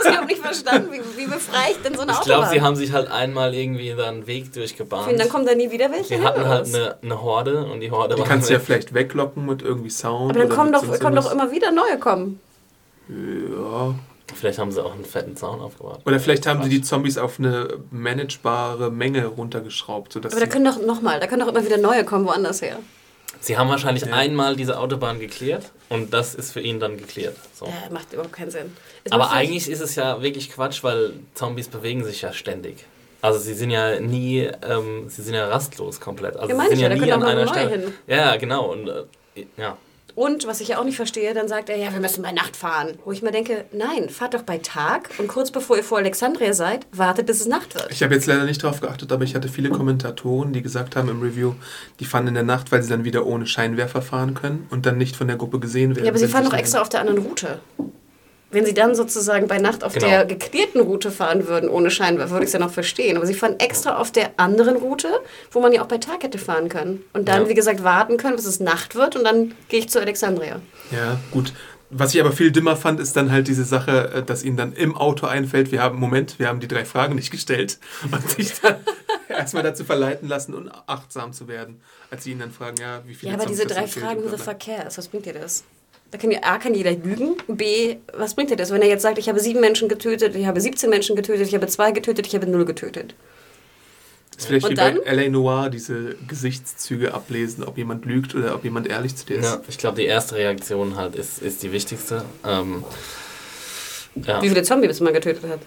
Ich habe das überhaupt nicht verstanden. Wie, wie befreie ich denn so eine Ich Autobahn? glaube, sie haben sich halt einmal irgendwie da einen Weg durchgebahnt. Und dann kommen da nie wieder welche Sie hin, hatten halt eine, eine Horde und die Horde Die war kannst du ja vielleicht weglocken mit irgendwie Sound. Aber dann oder kommen doch, können doch immer wieder neue kommen. Ja. Vielleicht haben sie auch einen fetten Zaun aufgebaut. Oder vielleicht haben sie die Zombies auf eine managebare Menge runtergeschraubt. Sodass Aber da sie- können doch nochmal, da können doch immer wieder neue kommen, woanders her. Sie haben wahrscheinlich Ja. einmal diese Autobahn geklärt und das ist für ihn dann geklärt. So. Ja, macht überhaupt keinen Sinn. Es Aber eigentlich ist es ja wirklich Quatsch, weil Zombies bewegen sich ja ständig. Also sie sind ja nie, ähm, sie sind ja rastlos komplett. Also Ja, sie sind ich ja ja, da nie können an einer Stelle. hin. Ja, genau. Und äh, ja. Und was ich ja auch nicht verstehe, dann sagt er, ja, wir müssen bei Nacht fahren. Wo ich mir denke, nein, fahrt doch bei Tag und kurz bevor ihr vor Alexandria seid, wartet, bis es Nacht wird. Ich habe jetzt leider nicht drauf geachtet, aber ich hatte viele Kommentatoren, die gesagt haben im Review, die fahren in der Nacht, weil sie dann wieder ohne Scheinwerfer fahren können und dann nicht von der Gruppe gesehen werden. Ja, aber sie fahren doch extra auf der anderen Route. Wenn sie dann sozusagen bei Nacht auf Genau. der geklärten Route fahren würden, ohne Scheinwerfer, würde ich es ja noch verstehen. Aber sie fahren extra auf der anderen Route, wo man ja auch bei Tag hätte fahren können. Und dann, Ja. wie gesagt, warten können, bis es Nacht wird und dann gehe ich zu Alexandria. Ja, gut. Was ich aber viel dümmer fand, ist dann halt diese Sache, äh, dass ihnen dann im Auto einfällt, wir haben, Moment, wir haben die drei Fragen nicht gestellt und sich dann erstmal dazu verleiten lassen, unachtsam zu werden, als sie ihn dann fragen, ja, wie viele Ja, aber diese drei Fragen, bla. fuck cares? Was bringt dir das? Da kann ja, A, kann jeder lügen. B, was bringt dir das? Wenn er jetzt sagt, ich habe sieben Menschen getötet, ich habe 17 Menschen getötet, ich habe zwei getötet, ich habe null getötet. Ist vielleicht Und wie bei dann? L.A. Noir diese Gesichtszüge ablesen, ob jemand lügt oder ob jemand ehrlich zu dir ist. ja ich glaube, die erste Reaktion halt ist, ist die wichtigste. Ähm, ja. Wie viele Zombies man getötet hat.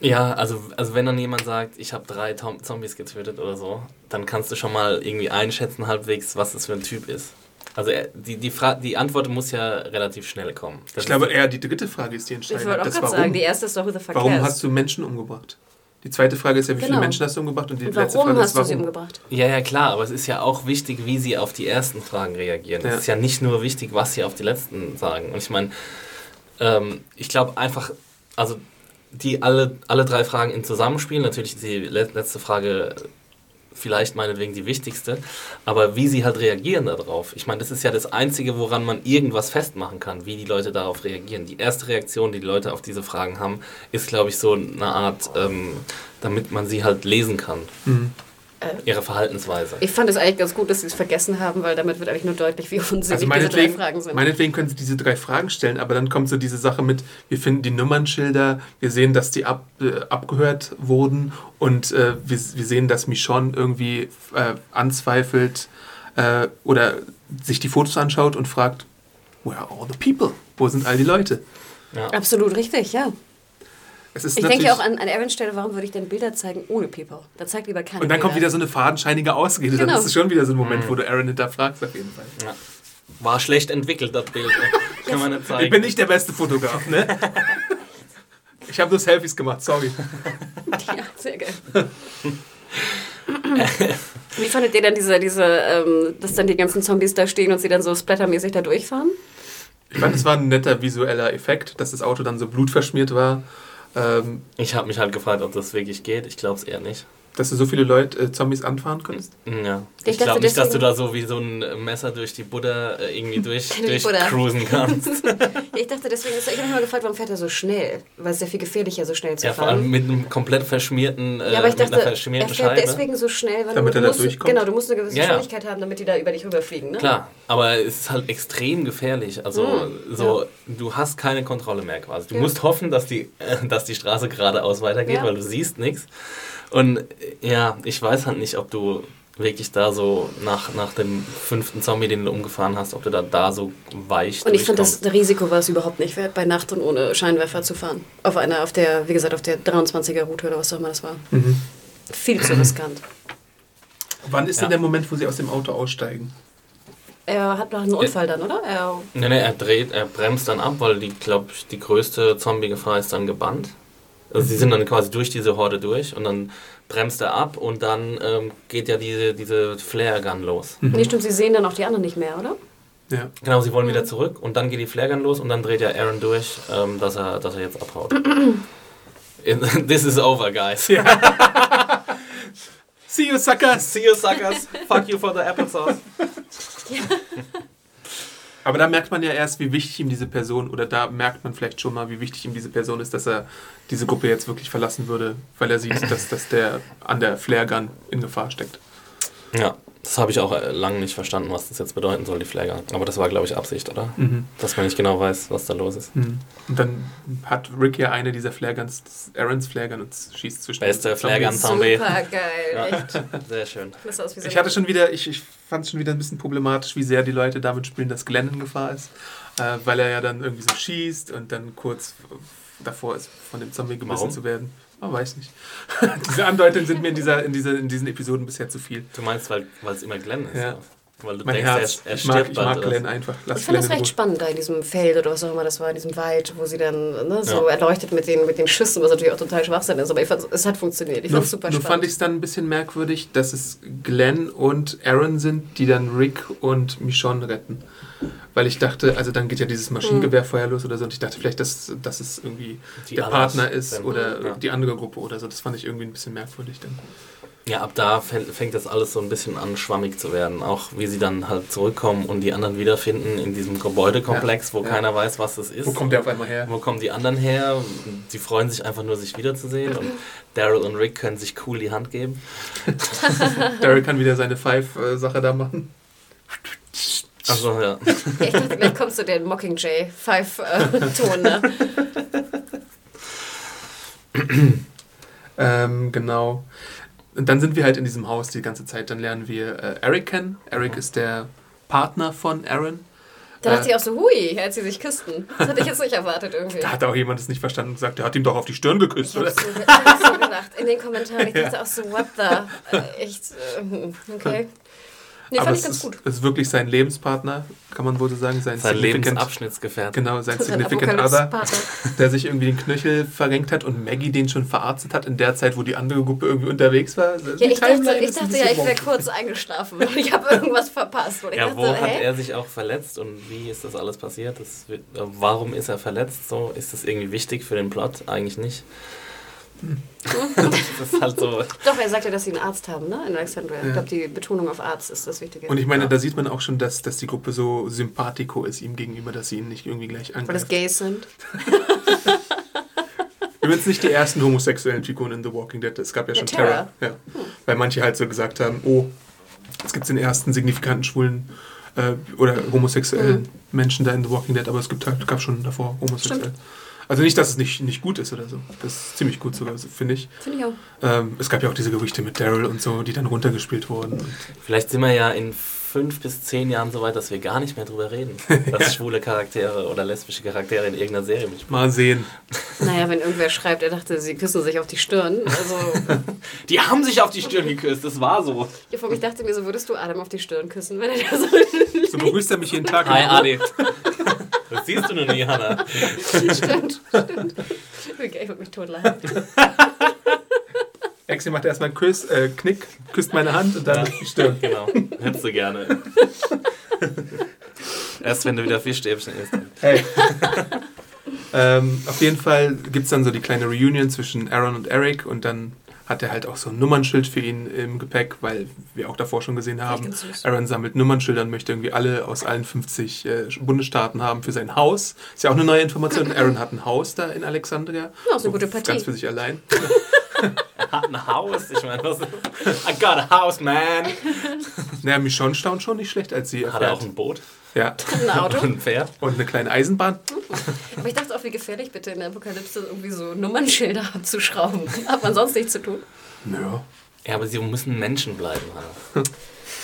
Ja, also, also wenn dann jemand sagt, ich habe drei Tom Zombies getötet oder so, dann kannst du schon mal irgendwie einschätzen halbwegs, was das für ein Typ ist. Also die, die, Fra die Antwort muss ja relativ schnell kommen. Das Ich glaube, eher die dritte Frage ist die Ich entscheidende. wollte auch Das gerade warum. sagen, die erste ist doch, who the fuck warum cares? hast du Menschen umgebracht? Die zweite Frage ist ja, wie viele Genau. Menschen hast du umgebracht? Und die Und letzte warum Frage hast ist, du sie warum? umgebracht? ja, ja, klar, aber es ist ja auch wichtig, wie sie auf die ersten Fragen reagieren. Ja. Es ist ja nicht nur wichtig, was sie auf die letzten sagen. Und ich meine, ähm, ich glaube einfach, also die alle, alle drei Fragen in Zusammenspiel, natürlich ist die le- letzte Frage vielleicht meinetwegen die wichtigste, aber wie sie halt reagieren darauf. Ich meine, das ist ja das Einzige, woran man irgendwas festmachen kann, wie die Leute darauf reagieren. Die erste Reaktion, die die Leute auf diese Fragen haben, ist, glaube ich, so eine Art, ähm, damit man sie halt lesen kann. Mhm. Ihre Verhaltensweise. Ich fand es eigentlich ganz gut, dass sie es vergessen haben, weil damit wird eigentlich nur deutlich, wie unsinnig Also diese drei meinetwegen, Fragen sind. meinetwegen können Sie diese drei Fragen stellen, aber dann kommt so diese Sache mit, wir finden die Nummernschilder, wir sehen, dass die ab, äh, abgehört wurden und äh, wir, wir sehen, dass Michonne irgendwie äh, anzweifelt äh, oder sich die Fotos anschaut und fragt, where are all the people? Wo sind all die Leute? Ja. Absolut richtig, ja. Es ist Ich denke auch an, an Aaron's Stelle, warum würde ich denn Bilder zeigen ohne People? Da zeigt lieber keine Und dann kommt wieder Bilder. so eine fadenscheinige Ausrede. Dann Genau. ist es schon wieder so ein Moment, Mhm. wo du Aaron hinterfragst, auf jeden Fall. Ja. War schlecht entwickelt, das Bild. Kann man nicht zeigen. Ich bin nicht der beste Fotograf, ne? Ich habe nur Selfies gemacht, sorry. Ja, sehr geil. Wie fandet ihr denn diese, diese ähm, dass dann die ganzen Zombies da stehen und sie dann so splattermäßig da durchfahren? Ich fand, es war ein netter visueller Effekt, dass das Auto dann so blutverschmiert war. Ähm, Ich habe mich halt gefragt, ob das wirklich geht. Ich glaube es eher nicht. Dass du so viele Leute, äh, Zombies anfahren konntest. Ja. Ich Ich, glaube nicht, dass du da so wie so ein Messer durch die Butter äh, irgendwie durch, Durch cruisen kannst. Ja, ich dachte deswegen, ich habe mich mal gefragt, warum fährt er so schnell? Weil es ist ja viel gefährlicher, so schnell zu Ja, vor fahren. allem mit einem komplett verschmierten, äh, ja, aber ich mit dachte, einer er fährt Scheibe. deswegen so schnell, weil Damit du, er da musst, durchkommt? Genau, du musst eine gewisse Ja, ja. Geschwindigkeit haben, damit die da über dich rüberfliegen, ne? Klar, aber es ist halt extrem gefährlich. Also Mm, so, du hast keine Kontrolle mehr quasi. Du Ja. musst hoffen, dass die, äh, dass die Straße geradeaus weitergeht, Ja. weil du siehst nichts. Und äh, ja, ich weiß halt nicht, ob du wirklich da so nach, nach dem fünften Zombie, den du umgefahren hast, ob du da, da so weich Und ich fand, das. Risiko war es überhaupt nicht wert, bei Nacht und ohne Scheinwerfer zu fahren. Auf einer, auf der, wie gesagt, auf der 23er Route oder was auch immer das war. Viel zu riskant. Wann ist Ja. denn der Moment, wo sie aus dem Auto aussteigen? Er hat noch einen Unfall dann, oder? Er, Nee, nee, er dreht, er bremst dann ab, weil die, glaube ich, die größte Zombie-Gefahr ist dann gebannt. Also sie sind dann quasi durch diese Horde durch und dann bremst er ab und dann ähm, geht ja diese, diese Flare-Gun los. Nee, stimmt, sie sehen dann auch die anderen nicht mehr, oder? Ja. Genau, sie wollen wieder zurück und dann geht die Flare-Gun los und dann dreht ja Aaron durch, ähm, dass, er, dass er jetzt abhaut. This is over, guys. See you, suckers! See you, suckers. Fuck you for the applesauce. Aber da merkt man ja erst, wie wichtig ihm diese Person, oder da merkt man vielleicht schon mal, wie wichtig ihm diese Person ist, dass er diese Gruppe jetzt wirklich verlassen würde, weil er sieht, dass, dass der an der Flare Gun in Gefahr steckt. Ja, das habe ich auch äh, lange nicht verstanden, was das jetzt bedeuten soll, die Flare-Gun. Aber das war, glaube ich, Absicht, oder? Dass man nicht genau weiß, was da los ist. Mhm. Und dann hat Rick ja eine dieser Flare Guns, das ist Aarons Flare Gun, und schießt zwischen Beste den Flare Gun Zombies. Zombie. Super geil, Ja. echt. Sehr schön. So Ich hatte schon wieder, ich, ich fand es schon wieder ein bisschen problematisch, wie sehr die Leute damit spielen, dass Glenn in Gefahr ist. Äh, weil er ja dann irgendwie so schießt und dann kurz davor ist, von dem Zombie gebissen Warum? zu werden. Man weiß nicht. Diese Andeutungen sind mir in, dieser, in, dieser, in diesen Episoden bisher zu viel. Du meinst, weil es immer Glenn ist? Ja. Weil du Mein denkst, Herz. er, er ich stirbt mag, ich bald. mag Glenn einfach. Lass Ich fand das Glenn recht Ruhe. spannend da in diesem Feld oder was auch immer das war, in diesem Wald, wo sie dann ne, so Ja. erleuchtet mit den, mit den Schüssen, was natürlich auch total Schwachsinn ist, aber ich fand, es hat funktioniert. Ich fand es super nur fand spannend. ich es dann ein bisschen merkwürdig, dass es Glenn und Aaron sind, die dann Rick und Michonne retten. Weil ich dachte, also dann geht ja dieses Maschinengewehrfeuer los oder so und ich dachte vielleicht, dass, dass es irgendwie Die der Partner ist sind. oder Ja. die andere Gruppe oder so. Das fand ich irgendwie ein bisschen merkwürdig dann. Ja, ab da fäng- fängt das alles so ein bisschen an, schwammig zu werden. Auch wie sie dann halt zurückkommen und die anderen wiederfinden in diesem Gebäudekomplex, wo Ja. keiner weiß, was das ist. Wo kommt der auf einmal her? Wo kommen die anderen her? Sie freuen sich einfach nur, sich wiederzusehen. Und Daryl und Rick können sich cool die Hand geben. Daryl kann wieder seine Five-Sache da machen. Also ja. Ja, ich dachte, gleich kommt so der Mockingjay Five-Ton. ne? Ähm, genau. Und dann sind wir halt in diesem Haus die ganze Zeit. Dann lernen wir äh, Eric kennen. Eric ist der Partner von Aaron. Da dachte Äh, ich auch so, hui, als sie sich küssten. Das hatte ich jetzt nicht erwartet irgendwie. Da hat auch jemand es nicht verstanden und gesagt, der hat ihm doch auf die Stirn geküsst, Ich oder? so, ich so gedacht in den Kommentaren. Ich dachte auch so, what the? Äh, Echt, äh, okay. Nee, Aber fand es ich ganz ist, ist wirklich sein Lebenspartner, kann man wohl so sagen. Sein, Sein significant, Lebensabschnittsgefährte. genau, sein Significant Other, der sich irgendwie den Knöchel verrenkt hat und Maggie den schon verarztet hat in der Zeit, wo die andere Gruppe irgendwie unterwegs war. Ja, ich dachte, ich dachte ja, ich wäre kurz eingeschlafen und ich habe irgendwas verpasst. Ja, dachte, wo hat hä? er sich auch verletzt und wie ist das alles passiert? Das äh, warum ist er verletzt? So ist das irgendwie wichtig für den Plot? Eigentlich nicht. Das ist halt so. Doch, er sagte, dass sie einen Arzt haben, ne? In Alexandria. Ja. Ich glaube, die Betonung auf Arzt ist das Wichtige. Und ich meine, Ja. da sieht man auch schon, dass, dass die Gruppe so sympathico ist ihm gegenüber, dass sie ihn nicht irgendwie gleich Weil das angreift. Gays sind. Jetzt nicht die ersten homosexuellen Figuren in The Walking Dead. Es gab ja Ja, schon Tara. Terror. Ja. Weil manche halt so gesagt haben, oh, jetzt gibt es den ersten signifikanten schwulen äh, oder homosexuellen Mhm. Menschen da in The Walking Dead, aber es gibt halt, gab schon davor homosexuell. Also nicht, dass es nicht, nicht gut ist oder so. Das ist ziemlich gut sogar, finde ich. Finde ich auch. Ähm, es gab ja auch diese Gerüchte mit Daryl und so, die dann runtergespielt wurden. Vielleicht sind wir ja in fünf bis zehn Jahren so weit, dass wir gar nicht mehr drüber reden, dass schwule Charaktere oder lesbische Charaktere in irgendeiner Serie mitspielen. mal sehen. Naja, wenn irgendwer schreibt, er dachte, sie küssen sich auf die Stirn. Also, Die haben sich auf die Stirn geküsst, das war so. ja, vor ich dachte mir so, würdest du Adam auf die Stirn küssen, wenn er da so So begrüßt er mich jeden Tag. Hi Adi. Das siehst du noch nie, Hannah. Stimmt, stimmt. Okay, ich würde mich totlachen. Exi macht erstmal einen Kuss, äh, Knick, küsst meine Hand und dann Ja. stimmt. Genau, hättest du gerne. Erst wenn du wieder Fischstäbchen isst. Hey. ähm, auf jeden Fall gibt es dann so die kleine Reunion zwischen Aaron und Eric und dann hat er halt auch so ein Nummernschild für ihn im Gepäck, weil wir auch davor schon gesehen haben. Aaron sammelt Nummernschilder und möchte irgendwie alle aus allen 50 äh, Bundesstaaten haben für sein Haus. Ist ja auch eine neue Information. Aaron hat ein Haus da in Alexandria. Ja, ist eine gute Partie. Ganz für sich allein. Hat ein Haus, ich meine, was. I got a house, man. Naja, Michonne staunt schon nicht schlecht, als sie Hat er auch erfährt. ein Boot Ja. Ein Auto. und ein Pferd? Und eine kleine Eisenbahn. Aber ich dachte auch, wie gefährlich bitte in der Apokalypse irgendwie so Nummernschilder abzuschrauben. Hat man sonst nichts zu tun. Naja. Ja, aber sie müssen Menschen bleiben, Hannah.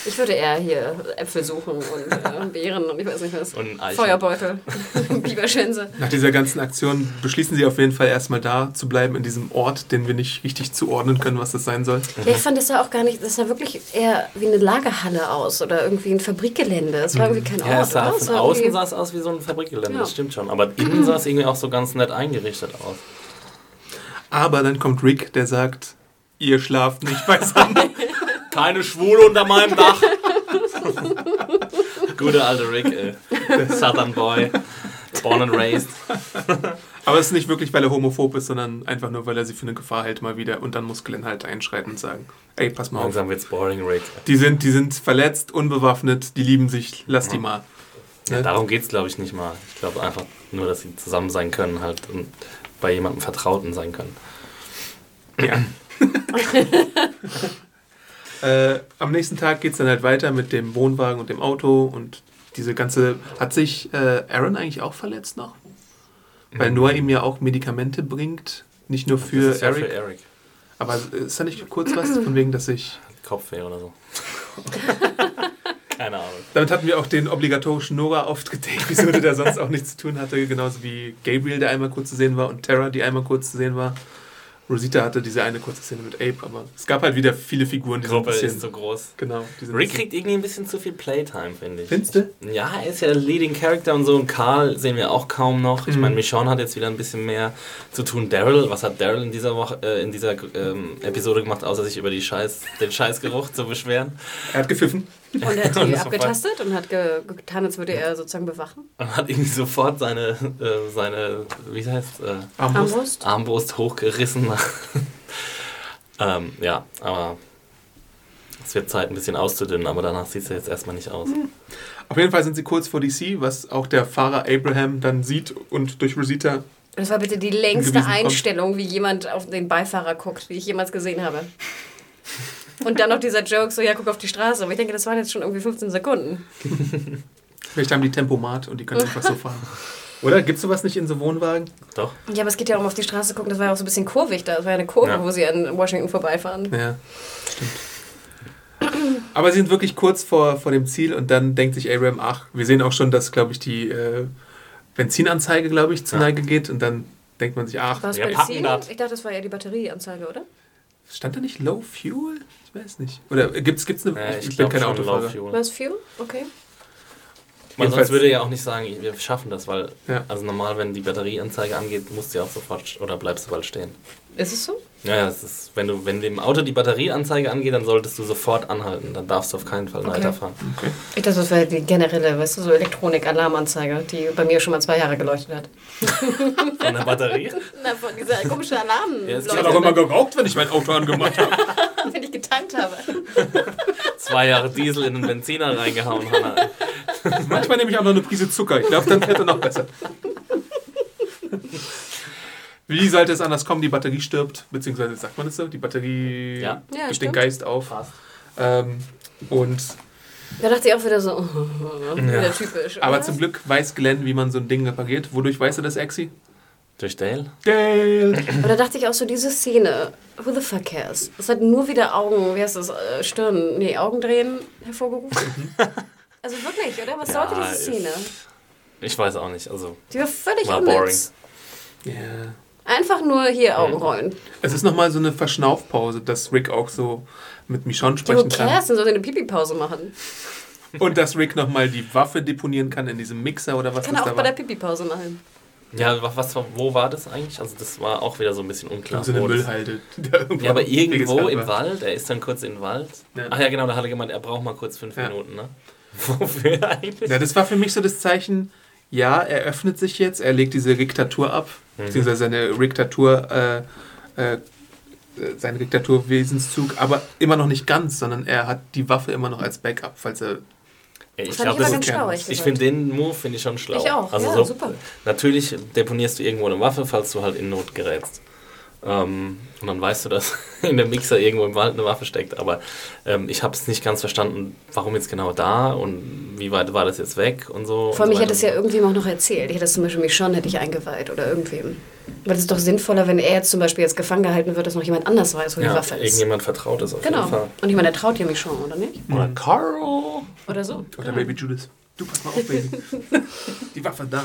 Ich würde eher hier Äpfel suchen und äh, Beeren und ich weiß nicht was. Und Eichen. Feuerbeutel, Biberschänze. Nach dieser ganzen Aktion beschließen sie auf jeden Fall erstmal da zu bleiben, in diesem Ort, den wir nicht richtig zuordnen können, was das sein soll. Ja, ich fand das sah auch gar nicht, das sah wirklich eher wie eine Lagerhalle aus oder irgendwie ein Fabrikgelände. Es war irgendwie kein Ort. Ja, es sah von war außen sah es aus wie so ein Fabrikgelände, Ja. das stimmt schon. Aber innen sah es irgendwie auch so ganz nett eingerichtet aus. Aber dann kommt Rick, der sagt, ihr schlaft nicht beisammen. Keine Schwule unter meinem Dach. Guter alte Rick, ey. Southern Boy. Born and raised. Aber es ist nicht wirklich, weil er homophob ist, sondern einfach nur, weil er sie für eine Gefahr hält mal wieder. Und dann muss Glenn halt einschreiten und sagen, ey, pass mal auf. Langsam wird's boring, Rick. Die sind, die sind verletzt, unbewaffnet, die lieben sich, lass die mal. Ja, Ne? darum geht's, glaube ich, nicht mal. Ich glaube einfach nur, dass sie zusammen sein können halt und bei jemandem Vertrauten sein können. Ja. äh, am nächsten Tag geht es dann halt weiter mit dem Wohnwagen und dem Auto und diese ganze. Hat sich äh, Aaron eigentlich auch verletzt noch? Weil Noah ihm ja auch Medikamente bringt, nicht nur für Mhm. Das ist ja Eric. für Eric. Aber ist da nicht kurz was von wegen, dass ich. Kopfweh oder so. Keine Ahnung. Damit hatten wir auch den obligatorischen Nora-Auftritt, der Episode, der sonst auch nichts zu tun hatte, genauso wie Gabriel, der einmal kurz zu sehen war, und Tara, die einmal kurz zu sehen war. Rosita hatte diese eine kurze Szene mit Abe, aber es gab halt wieder viele Figuren, die Die so ein Gruppe bisschen. ist zu groß. genau, Rick kriegt irgendwie ein bisschen zu viel Playtime, finde ich. Findest du? Ja, er ist ja der Leading Character und so. Und Karl sehen wir auch kaum noch. Ich Mhm. meine, Michonne hat jetzt wieder ein bisschen mehr zu tun. Daryl, was hat Daryl in dieser Woche, äh, in dieser ähm, Episode gemacht, außer sich über die Scheiß, den Scheißgeruch zu beschweren? Er hat gepfiffen. Und er hat die sofort- abgetastet und hat ge getan, als würde er sozusagen bewachen. Und hat irgendwie sofort seine, äh, seine wie heißt äh, Armbrust. Armbrust. Armbrust hochgerissen. ähm, ja, aber es wird Zeit, ein bisschen auszudünnen, aber danach sieht es jetzt erstmal nicht aus. Auf jeden Fall sind sie kurz vor DC, was auch der Fahrer Abraham dann sieht und durch Rosita. Das war bitte die längste Gewiesen kommt. Einstellung, wie jemand auf den Beifahrer guckt, wie ich jemals gesehen habe. Und dann noch dieser Joke, so, ja, guck auf die Straße. Aber ich denke, das waren jetzt schon irgendwie 15 Sekunden. Vielleicht haben die Tempomat und die können einfach so fahren. Oder? Gibt es sowas nicht in so Wohnwagen? Doch. Ja, aber es geht ja um auf die Straße gucken. Das war ja auch so ein bisschen kurvig da. Das war ja eine Kurve, Ja. wo sie an Washington vorbeifahren. Ja, stimmt. Aber sie sind wirklich kurz vor, vor dem Ziel und dann denkt sich Abraham, ach, wir sehen auch schon, dass, glaube ich, die äh, Benzinanzeige, glaube ich, zur Ja. Neige geht und dann denkt man sich, ach, War es Wir Benzin? packen das. Ich dachte, das war ja die Batterieanzeige, oder? stand da nicht Low Fuel? Ich weiß nicht. Oder gibt es gibt's eine, Äh, ich, ich bin glaube kein Autofahrer. Fuel. War es Fuel? Okay. Man sonst würde ja auch nicht sagen, wir schaffen das, weil Ja. also normal, wenn die Batterieanzeige angeht, musst du ja auch sofort oder bleibst du bald stehen. Ist es so? Ja, ja, es ist, wenn du wenn dem Auto die Batterieanzeige angeht, dann solltest du sofort anhalten. Dann darfst du auf keinen Fall Okay. weiterfahren. Okay. Ich dachte, das wäre die generelle, weißt du, so Elektronik-Alarmanzeige, die bei mir schon mal zwei Jahre geleuchtet hat. Von der Batterie? Na, von dieser komischen Alarm, Ja, es Ich Ja, habe auch immer geraucht, wenn ich mein Auto angemacht habe. wenn ich getankt habe. Zwei Jahre Diesel in den Benziner reingehauen, Hanna. Manchmal nehme ich auch noch eine Prise Zucker. Ich glaube, dann fährt er noch besser. Wie sollte es anders kommen? Die Batterie stirbt, beziehungsweise sagt man es so, die Batterie Ja. Ja, gibt den stimmt. Geist auf. Ähm, und, Da dachte ich auch wieder so, wieder Ja. typisch. aber oder? zum Glück weiß Glenn, wie man so ein Ding repariert. Wodurch weißt du das, Exi? Durch Dale? Dale! Und da dachte ich auch so, diese Szene, who the fuck cares? Es hat nur wieder Augen, wie heißt das, äh, Stirn, nee, Augendrehen hervorgerufen. also wirklich, oder? Was Ja, sollte diese Szene? Ich weiß auch nicht. Also, Die war völlig War unnütz. Ja. Einfach nur hier Augenrollen. Es ist nochmal so eine Verschnaufpause, dass Rick auch so mit Michonne sprechen kann. cares? Dann soll sie eine Pipi-Pause machen. Und dass Rick nochmal die Waffe deponieren kann in diesem Mixer oder was Kann das er da auch bei der war. Pipi-Pause machen. Ja, wa- was, wo war das eigentlich? Also, das war auch wieder so ein bisschen unklar. So eine Müllhalde. Ja, aber irgendwo im. Wald, er ist dann kurz in den Wald. Ja. Ach ja, genau, da hat er gemeint, er braucht mal kurz fünf Ja. Minuten, ne? Wofür eigentlich? Ja, das war für mich so das Zeichen, ja, er öffnet sich jetzt, er legt diese Diktatur ab, Mhm. beziehungsweise seine Diktatur, äh, äh, seinen Diktaturwesenszug, aber immer noch nicht ganz, sondern er hat die Waffe immer noch als Backup, falls er. Ich ich glaube, das ist schlau, Ich gesagt. finde den Move finde ich schon schlau. Ich auch, Also ja, so, super. Natürlich deponierst du irgendwo eine Waffe, falls du halt in Not gerätst. Ähm, und dann weißt du, dass in dem Mixer irgendwo im Wald eine Waffe steckt. Aber ähm, ich habe es nicht ganz verstanden, warum jetzt genau da und wie weit war das jetzt weg und so. Vor allem, und ich so hätte es ja irgendwem auch noch erzählt. Ich hätte es zum Beispiel mich schon, hätte ich eingeweiht oder irgendwem. Weil es ist doch sinnvoller, wenn er jetzt zum Beispiel jetzt gefangen gehalten wird, dass noch jemand anders weiß, wo die ja, Waffe ist. irgendjemand vertraut es auf jeden Genau. Fall. Und ich meine, er traut ja mich schon, oder nicht? Oder Carl. Oder so. Oder Baby Judas. Du pass mal auf, Baby. die Waffe da.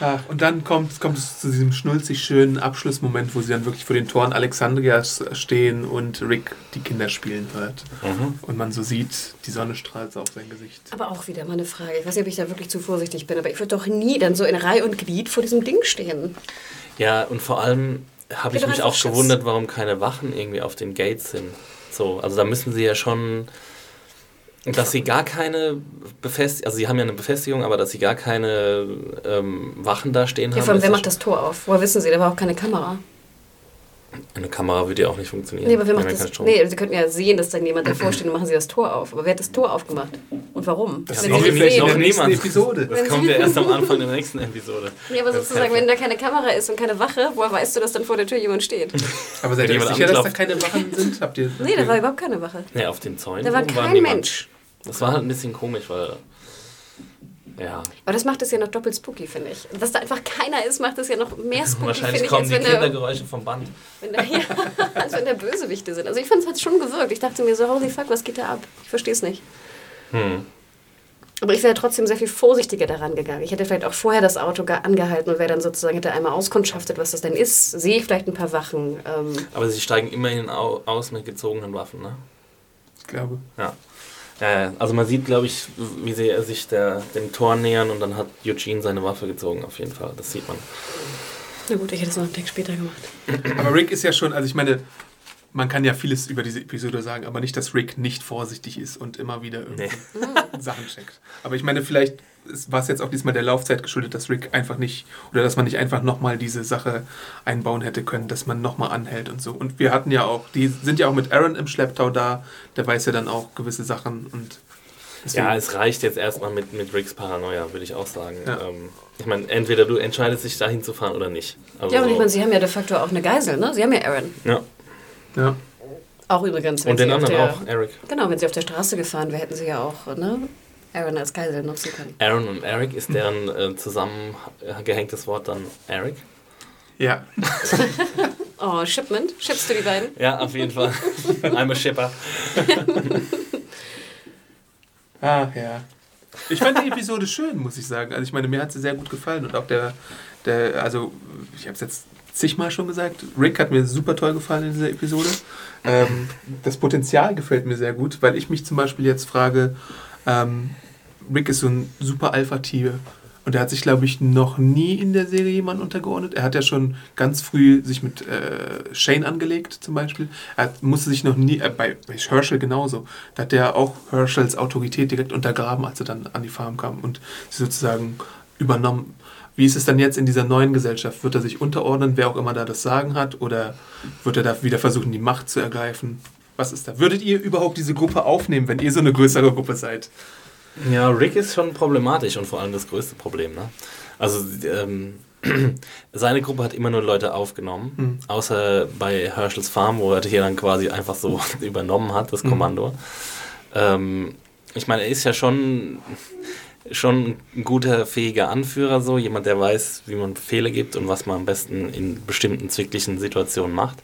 Ach, und dann kommt, kommt es zu diesem schnulzig schönen Abschlussmoment, wo sie dann wirklich vor den Toren Alexandrias stehen und Rick die Kinder spielen hört. Mhm. Und man so sieht, die Sonne strahlt so auf sein Gesicht. Aber auch wieder mal eine Frage. Ich weiß nicht, ob ich da wirklich zu vorsichtig bin, aber ich würde doch nie dann so in Reihe und Glied vor diesem Ding stehen. Ja, und vor allem habe ich mich auch gewundert, warum keine Wachen irgendwie auf den Gates sind. So, also da müssen sie ja schon, dass sie gar keine Befestigung, also sie haben ja eine Befestigung, aber dass sie gar keine ähm, Wachen da stehen Ja, haben. vor allem, wer ja macht das Tor auf? Woher wissen Sie? Da war auch keine Kamera. Eine Kamera würde ja auch nicht funktionieren. Nee, aber wer Wir macht ja das? Nee, Sie könnten ja sehen, dass da jemand davor steht und machen Sie das Tor auf. Aber wer hat das Tor aufgemacht? Und warum? Das Wenn sehen wir das vielleicht sehen. in der Noch nächsten niemand. Episode. Das kommt ja erst am Anfang der nächsten Episode. Nee, aber Das sozusagen, wenn da keine Kamera ist und keine Wache, woher weißt du, dass dann vor der Tür jemand steht? Aber seid Wenn ihr sicher, dass da keine Wachen sind? Habt ihr, Nee, da war überhaupt keine Wache. Nee, auf den Zäunen Da war kein. Mensch. Das war halt ein bisschen komisch, weil. Ja. Aber das macht es ja noch doppelt spooky, finde ich. Dass da einfach keiner ist, macht es ja noch mehr spooky, Wahrscheinlich ich, kommen als die wenn, der, Kindergeräusche vom Band. wenn, der, ja, als wenn der Bösewichte sind. Also ich fand, es hat schon gewirkt. Ich dachte mir so, holy fuck, was geht da ab? Ich verstehe es nicht. Hm. Aber ich wäre trotzdem sehr viel vorsichtiger daran gegangen. Ich hätte vielleicht auch vorher das Auto gar angehalten und wäre dann sozusagen, hätte einmal auskundschaftet, was das denn ist. Sehe ich vielleicht ein paar Wachen. Ähm, Aber sie steigen immerhin au aus mit gezogenen Waffen, ne? Ich glaube. Ja. Ja, also man sieht, glaube ich, wie sie sich der, dem Tor nähern und dann hat Eugene seine Waffe gezogen, auf jeden Fall. Das sieht man. na gut, ich hätte es noch einen Tag später gemacht. Aber Rick ist ja schon, also ich meine, man kann ja vieles über diese Episode sagen, aber nicht, dass Rick nicht vorsichtig ist und immer wieder irgendwie Sachen checkt. Aber ich meine, vielleicht war es jetzt auch diesmal der Laufzeit geschuldet, dass Rick einfach nicht, oder dass man nicht einfach nochmal diese Sache einbauen hätte können, dass man nochmal anhält und so. Und wir hatten ja auch, die sind ja auch mit Aaron im Schlepptau da, der weiß ja dann auch gewisse Sachen und deswegen- Ja, es reicht jetzt erstmal mit, mit Ricks Paranoia, würde ich auch sagen. Ja. Ähm, ich meine, entweder du entscheidest dich dahin zu fahren oder nicht. Also Ja, und ich so- meine, sie haben ja de facto auch eine Geisel, ne? Sie haben ja Aaron. ja. Ja. Auch übrigens, wenn Und den sie auf anderen der, auch, Eric. Genau, wenn sie auf der Straße gefahren wären, hätten sie ja auch ne, Aaron als Geisel nutzen können. Aaron und Eric ist deren äh, zusammengehängtes Wort dann Eric. ja. Oh, Shipment? Shippst du die beiden? Ja, auf jeden Fall. I'm a shipper. Ach ja. Ich fand die Episode schön, muss ich sagen. Also ich meine, mir hat sie sehr gut gefallen und auch der, der also ich habe es jetzt zigmal schon gesagt, Rick hat mir super toll gefallen in dieser Episode. Ähm, das Potenzial gefällt mir sehr gut, weil ich mich zum Beispiel jetzt frage, ähm, Rick ist so ein super Alpha-Tier und er hat sich, glaube ich, noch nie in der Serie jemand untergeordnet. Er hat ja schon ganz früh sich mit äh, Shane angelegt, zum Beispiel. Er musste sich noch nie, äh, bei, bei Herschel genauso, da hat er auch Herschels Autorität direkt untergraben, als er dann an die Farm kam und sie sozusagen übernommen. Wie ist es dann jetzt in dieser neuen Gesellschaft? Wird er sich unterordnen, wer auch immer da das Sagen hat? Oder wird er da wieder versuchen, die Macht zu ergreifen? Was ist da? Würdet ihr überhaupt diese Gruppe aufnehmen, wenn ihr so eine größere Gruppe seid? Ja, Rick ist schon problematisch und vor allem das größte Problem. Ne? Also, ähm, seine Gruppe hat immer nur Leute aufgenommen, Mhm. außer bei Herschels Farm, wo er hier dann quasi einfach so übernommen hat, das Mhm. Kommando. Ähm, ich meine, er ist ja schon, schon ein guter, fähiger Anführer, so jemand, der weiß, wie man Befehle gibt und was man am besten in bestimmten zwicklichen Situationen macht.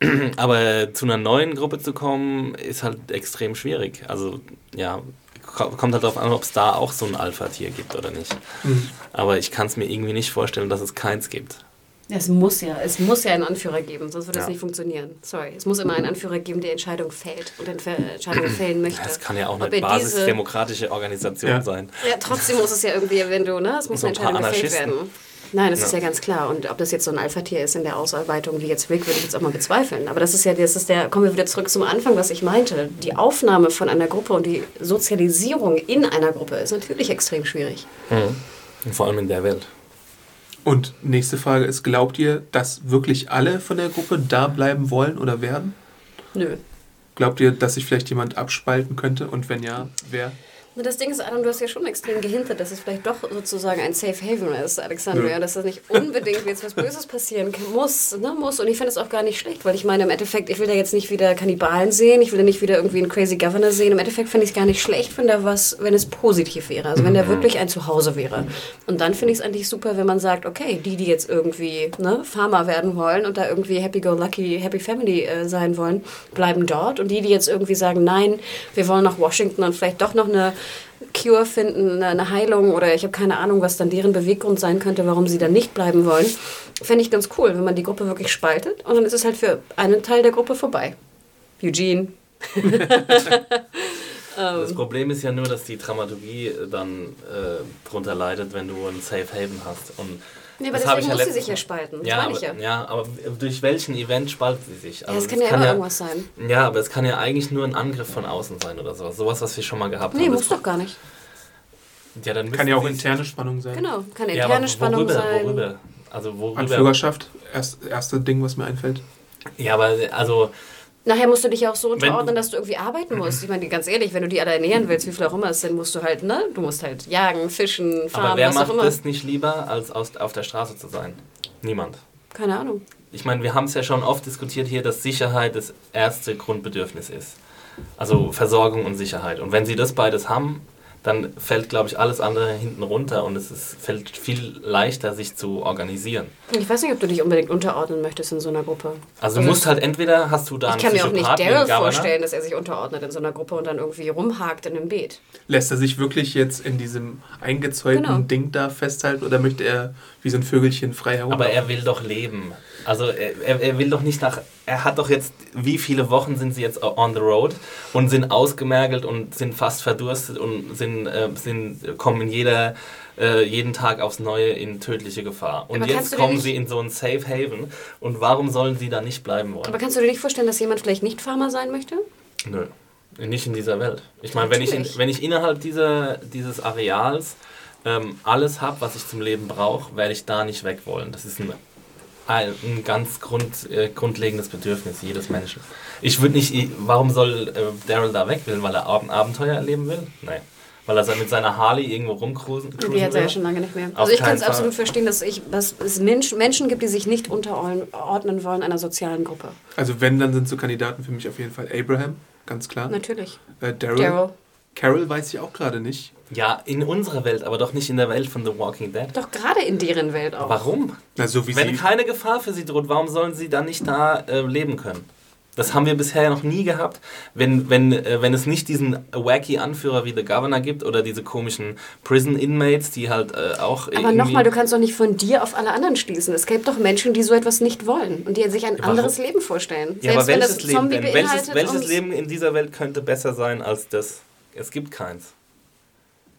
Aber zu einer neuen Gruppe zu kommen, ist halt extrem schwierig. Also, ja, ko- kommt halt darauf an, ob es da auch so ein Alpha-Tier gibt oder nicht. Mhm. Aber ich kann es mir irgendwie nicht vorstellen, dass es keins gibt. Es muss ja, es muss ja einen Anführer geben, sonst würde es Ja. nicht funktionieren. Sorry, es muss immer einen Anführer geben, der Entscheidung fällt und Entscheidungen fällen möchte. Das kann ja auch eine basisdemokratische Organisation Ja. sein. Ja, trotzdem muss es ja irgendwie, wenn du, ne, es muss So eine ein Entscheidung gefällt Anarchisten. werden. Nein, das Ja. ist ja ganz klar. Und ob das jetzt so ein Alpha-Tier ist in der Ausarbeitung wie jetzt Rick, würde ich jetzt auch mal bezweifeln. Aber das ist ja, das ist der, kommen wir wieder zurück zum Anfang, was ich meinte. Die Aufnahme von einer Gruppe und die Sozialisierung in einer Gruppe ist natürlich extrem schwierig. Und vor allem in der Welt. Und nächste Frage ist, glaubt ihr, dass wirklich alle von der Gruppe da bleiben wollen oder werden? Nö. Glaubt ihr, dass sich vielleicht jemand abspalten könnte? Und wenn ja, wer? Na, Das Ding ist, Adam, du hast ja schon extrem gehintet, dass es vielleicht doch sozusagen ein Safe Haven ist, Alexandria, Ja. dass das nicht unbedingt jetzt was Böses passieren kann, muss, ne, muss. Und ich finde es auch gar nicht schlecht, weil ich meine, im Endeffekt, ich will da jetzt nicht wieder Kannibalen sehen, ich will da nicht wieder irgendwie einen Crazy Governor sehen. Im Endeffekt finde ich es gar nicht schlecht, wenn da was, wenn es positiv wäre, also wenn der wirklich ein Zuhause wäre. Und dann finde ich es eigentlich super, wenn man sagt, okay, die, die jetzt irgendwie ne, Farmer werden wollen und da irgendwie happy-go-lucky, happy family äh, sein wollen, bleiben dort. Und die, die jetzt irgendwie sagen, nein, wir wollen nach Washington und vielleicht doch noch eine Cure finden, eine- Heilung oder ich habe keine Ahnung, was dann deren Beweggrund sein könnte, warum sie dann nicht bleiben wollen. Fände ich ganz cool, wenn man die Gruppe wirklich spaltet und dann ist es halt für einen Teil der Gruppe vorbei. Eugene. Das Problem ist ja nur, dass die Dramaturgie dann äh, drunter leidet, wenn du ein Safe Haven hast. Und Nee, aber das deswegen ich ja muss sie sich ja spalten. Das Ja meine aber, ich ja. ja, aber durch welchen Event spaltet sie sich? Ja, Also es kann ja immer irgendwas sein. Ja, aber es kann ja eigentlich nur ein Angriff von außen sein oder sowas. Sowas, was wir schon mal gehabt Nee, haben. muss Das- doch gar nicht. Ja, dann Kann ja auch interne Spannung sein. Genau, kann Ja, interne aber Spannung worüber, sein. Worüber? Also worüber? Anführerschaft, erst, erste Ding, was mir einfällt. Ja, aber also Nachher musst du dich auch so Wenn unterordnen, du- dass du irgendwie arbeiten musst. Ich meine, ganz ehrlich, wenn du die alle ernähren willst, wie viel auch immer es sind, musst du halt, ne? Du musst halt jagen, fischen, aber fahren, wer was auch macht immer. das nicht lieber, als aus, auf der Straße zu sein? Niemand. Keine Ahnung. Ich meine, wir haben es ja schon oft diskutiert hier, dass Sicherheit das erste Grundbedürfnis ist. Also Versorgung und Sicherheit. Und wenn sie das beides haben, dann fällt, glaube ich, alles andere hinten runter und es ist, fällt viel leichter, sich zu organisieren. Ich weiß nicht, ob du dich unbedingt unterordnen möchtest in so einer Gruppe. Also du musst halt entweder hast du da Ich einen kann mir auch nicht Daryl vorstellen, dass er sich unterordnet in so einer Gruppe und dann irgendwie rumhakt in einem Beet. Lässt er sich wirklich jetzt in diesem eingezäunten Genau. Ding da festhalten oder möchte er wie so ein Vögelchen frei herum? Aber er will doch leben. Also er, er, er will doch nicht nach. Er hat doch jetzt, wie viele Wochen sind sie jetzt on the road und sind ausgemergelt und sind fast verdurstet und sind, äh, sind kommen in jeder, äh, jeden Tag aufs Neue in tödliche Gefahr. Und Aber jetzt kommen sie in so ein Safe Haven. Und warum sollen sie da nicht bleiben wollen? Aber kannst du dir nicht vorstellen, dass jemand vielleicht nicht Farmer sein möchte? Nö. Nicht in dieser Welt. Ich meine, wenn ich, in, wenn ich innerhalb dieser, dieses Areals ähm, alles habe, was ich zum Leben brauche, werde ich da nicht weg wollen. Das ist ein, ein, ganz grund, äh, grundlegendes Bedürfnis jedes Menschen. Ich würde nicht, ich- warum soll äh, Daryl da weg will? Weil er Ab Abenteuer erleben will? Nein. Weil er mit seiner Harley irgendwo rumcruisen Die cruisen hat er ja schon lange nicht mehr. Auf Also ich kann es absolut verstehen, dass, ich, dass es Mensch, Menschen gibt, die sich nicht unterordnen wollen einer sozialen Gruppe. also wenn, dann sind so Kandidaten für mich auf jeden Fall Abraham, ganz klar. Natürlich. Äh, Daryl. Daryl. Carol weiß ich auch gerade nicht. Ja, in unserer Welt, aber doch nicht in der Welt von The Walking Dead. Doch gerade in deren Welt auch. Warum? Na, so wie Wenn sie. keine Gefahr für sie droht, warum sollen sie dann nicht da äh, leben können? Das haben wir bisher noch nie gehabt. Wenn, wenn, äh, wenn es nicht diesen wacky Anführer wie The Governor gibt oder diese komischen Prison Inmates, die halt äh, auch. Aber nochmal, du kannst doch nicht von dir auf alle anderen schließen. Es gibt doch Menschen, die so etwas nicht wollen und die sich ein warum? anderes Leben vorstellen. Ja, aber wenn welches das Leben Zombie denn? Welches, welches Leben in dieser Welt könnte besser sein als das? Es gibt keins.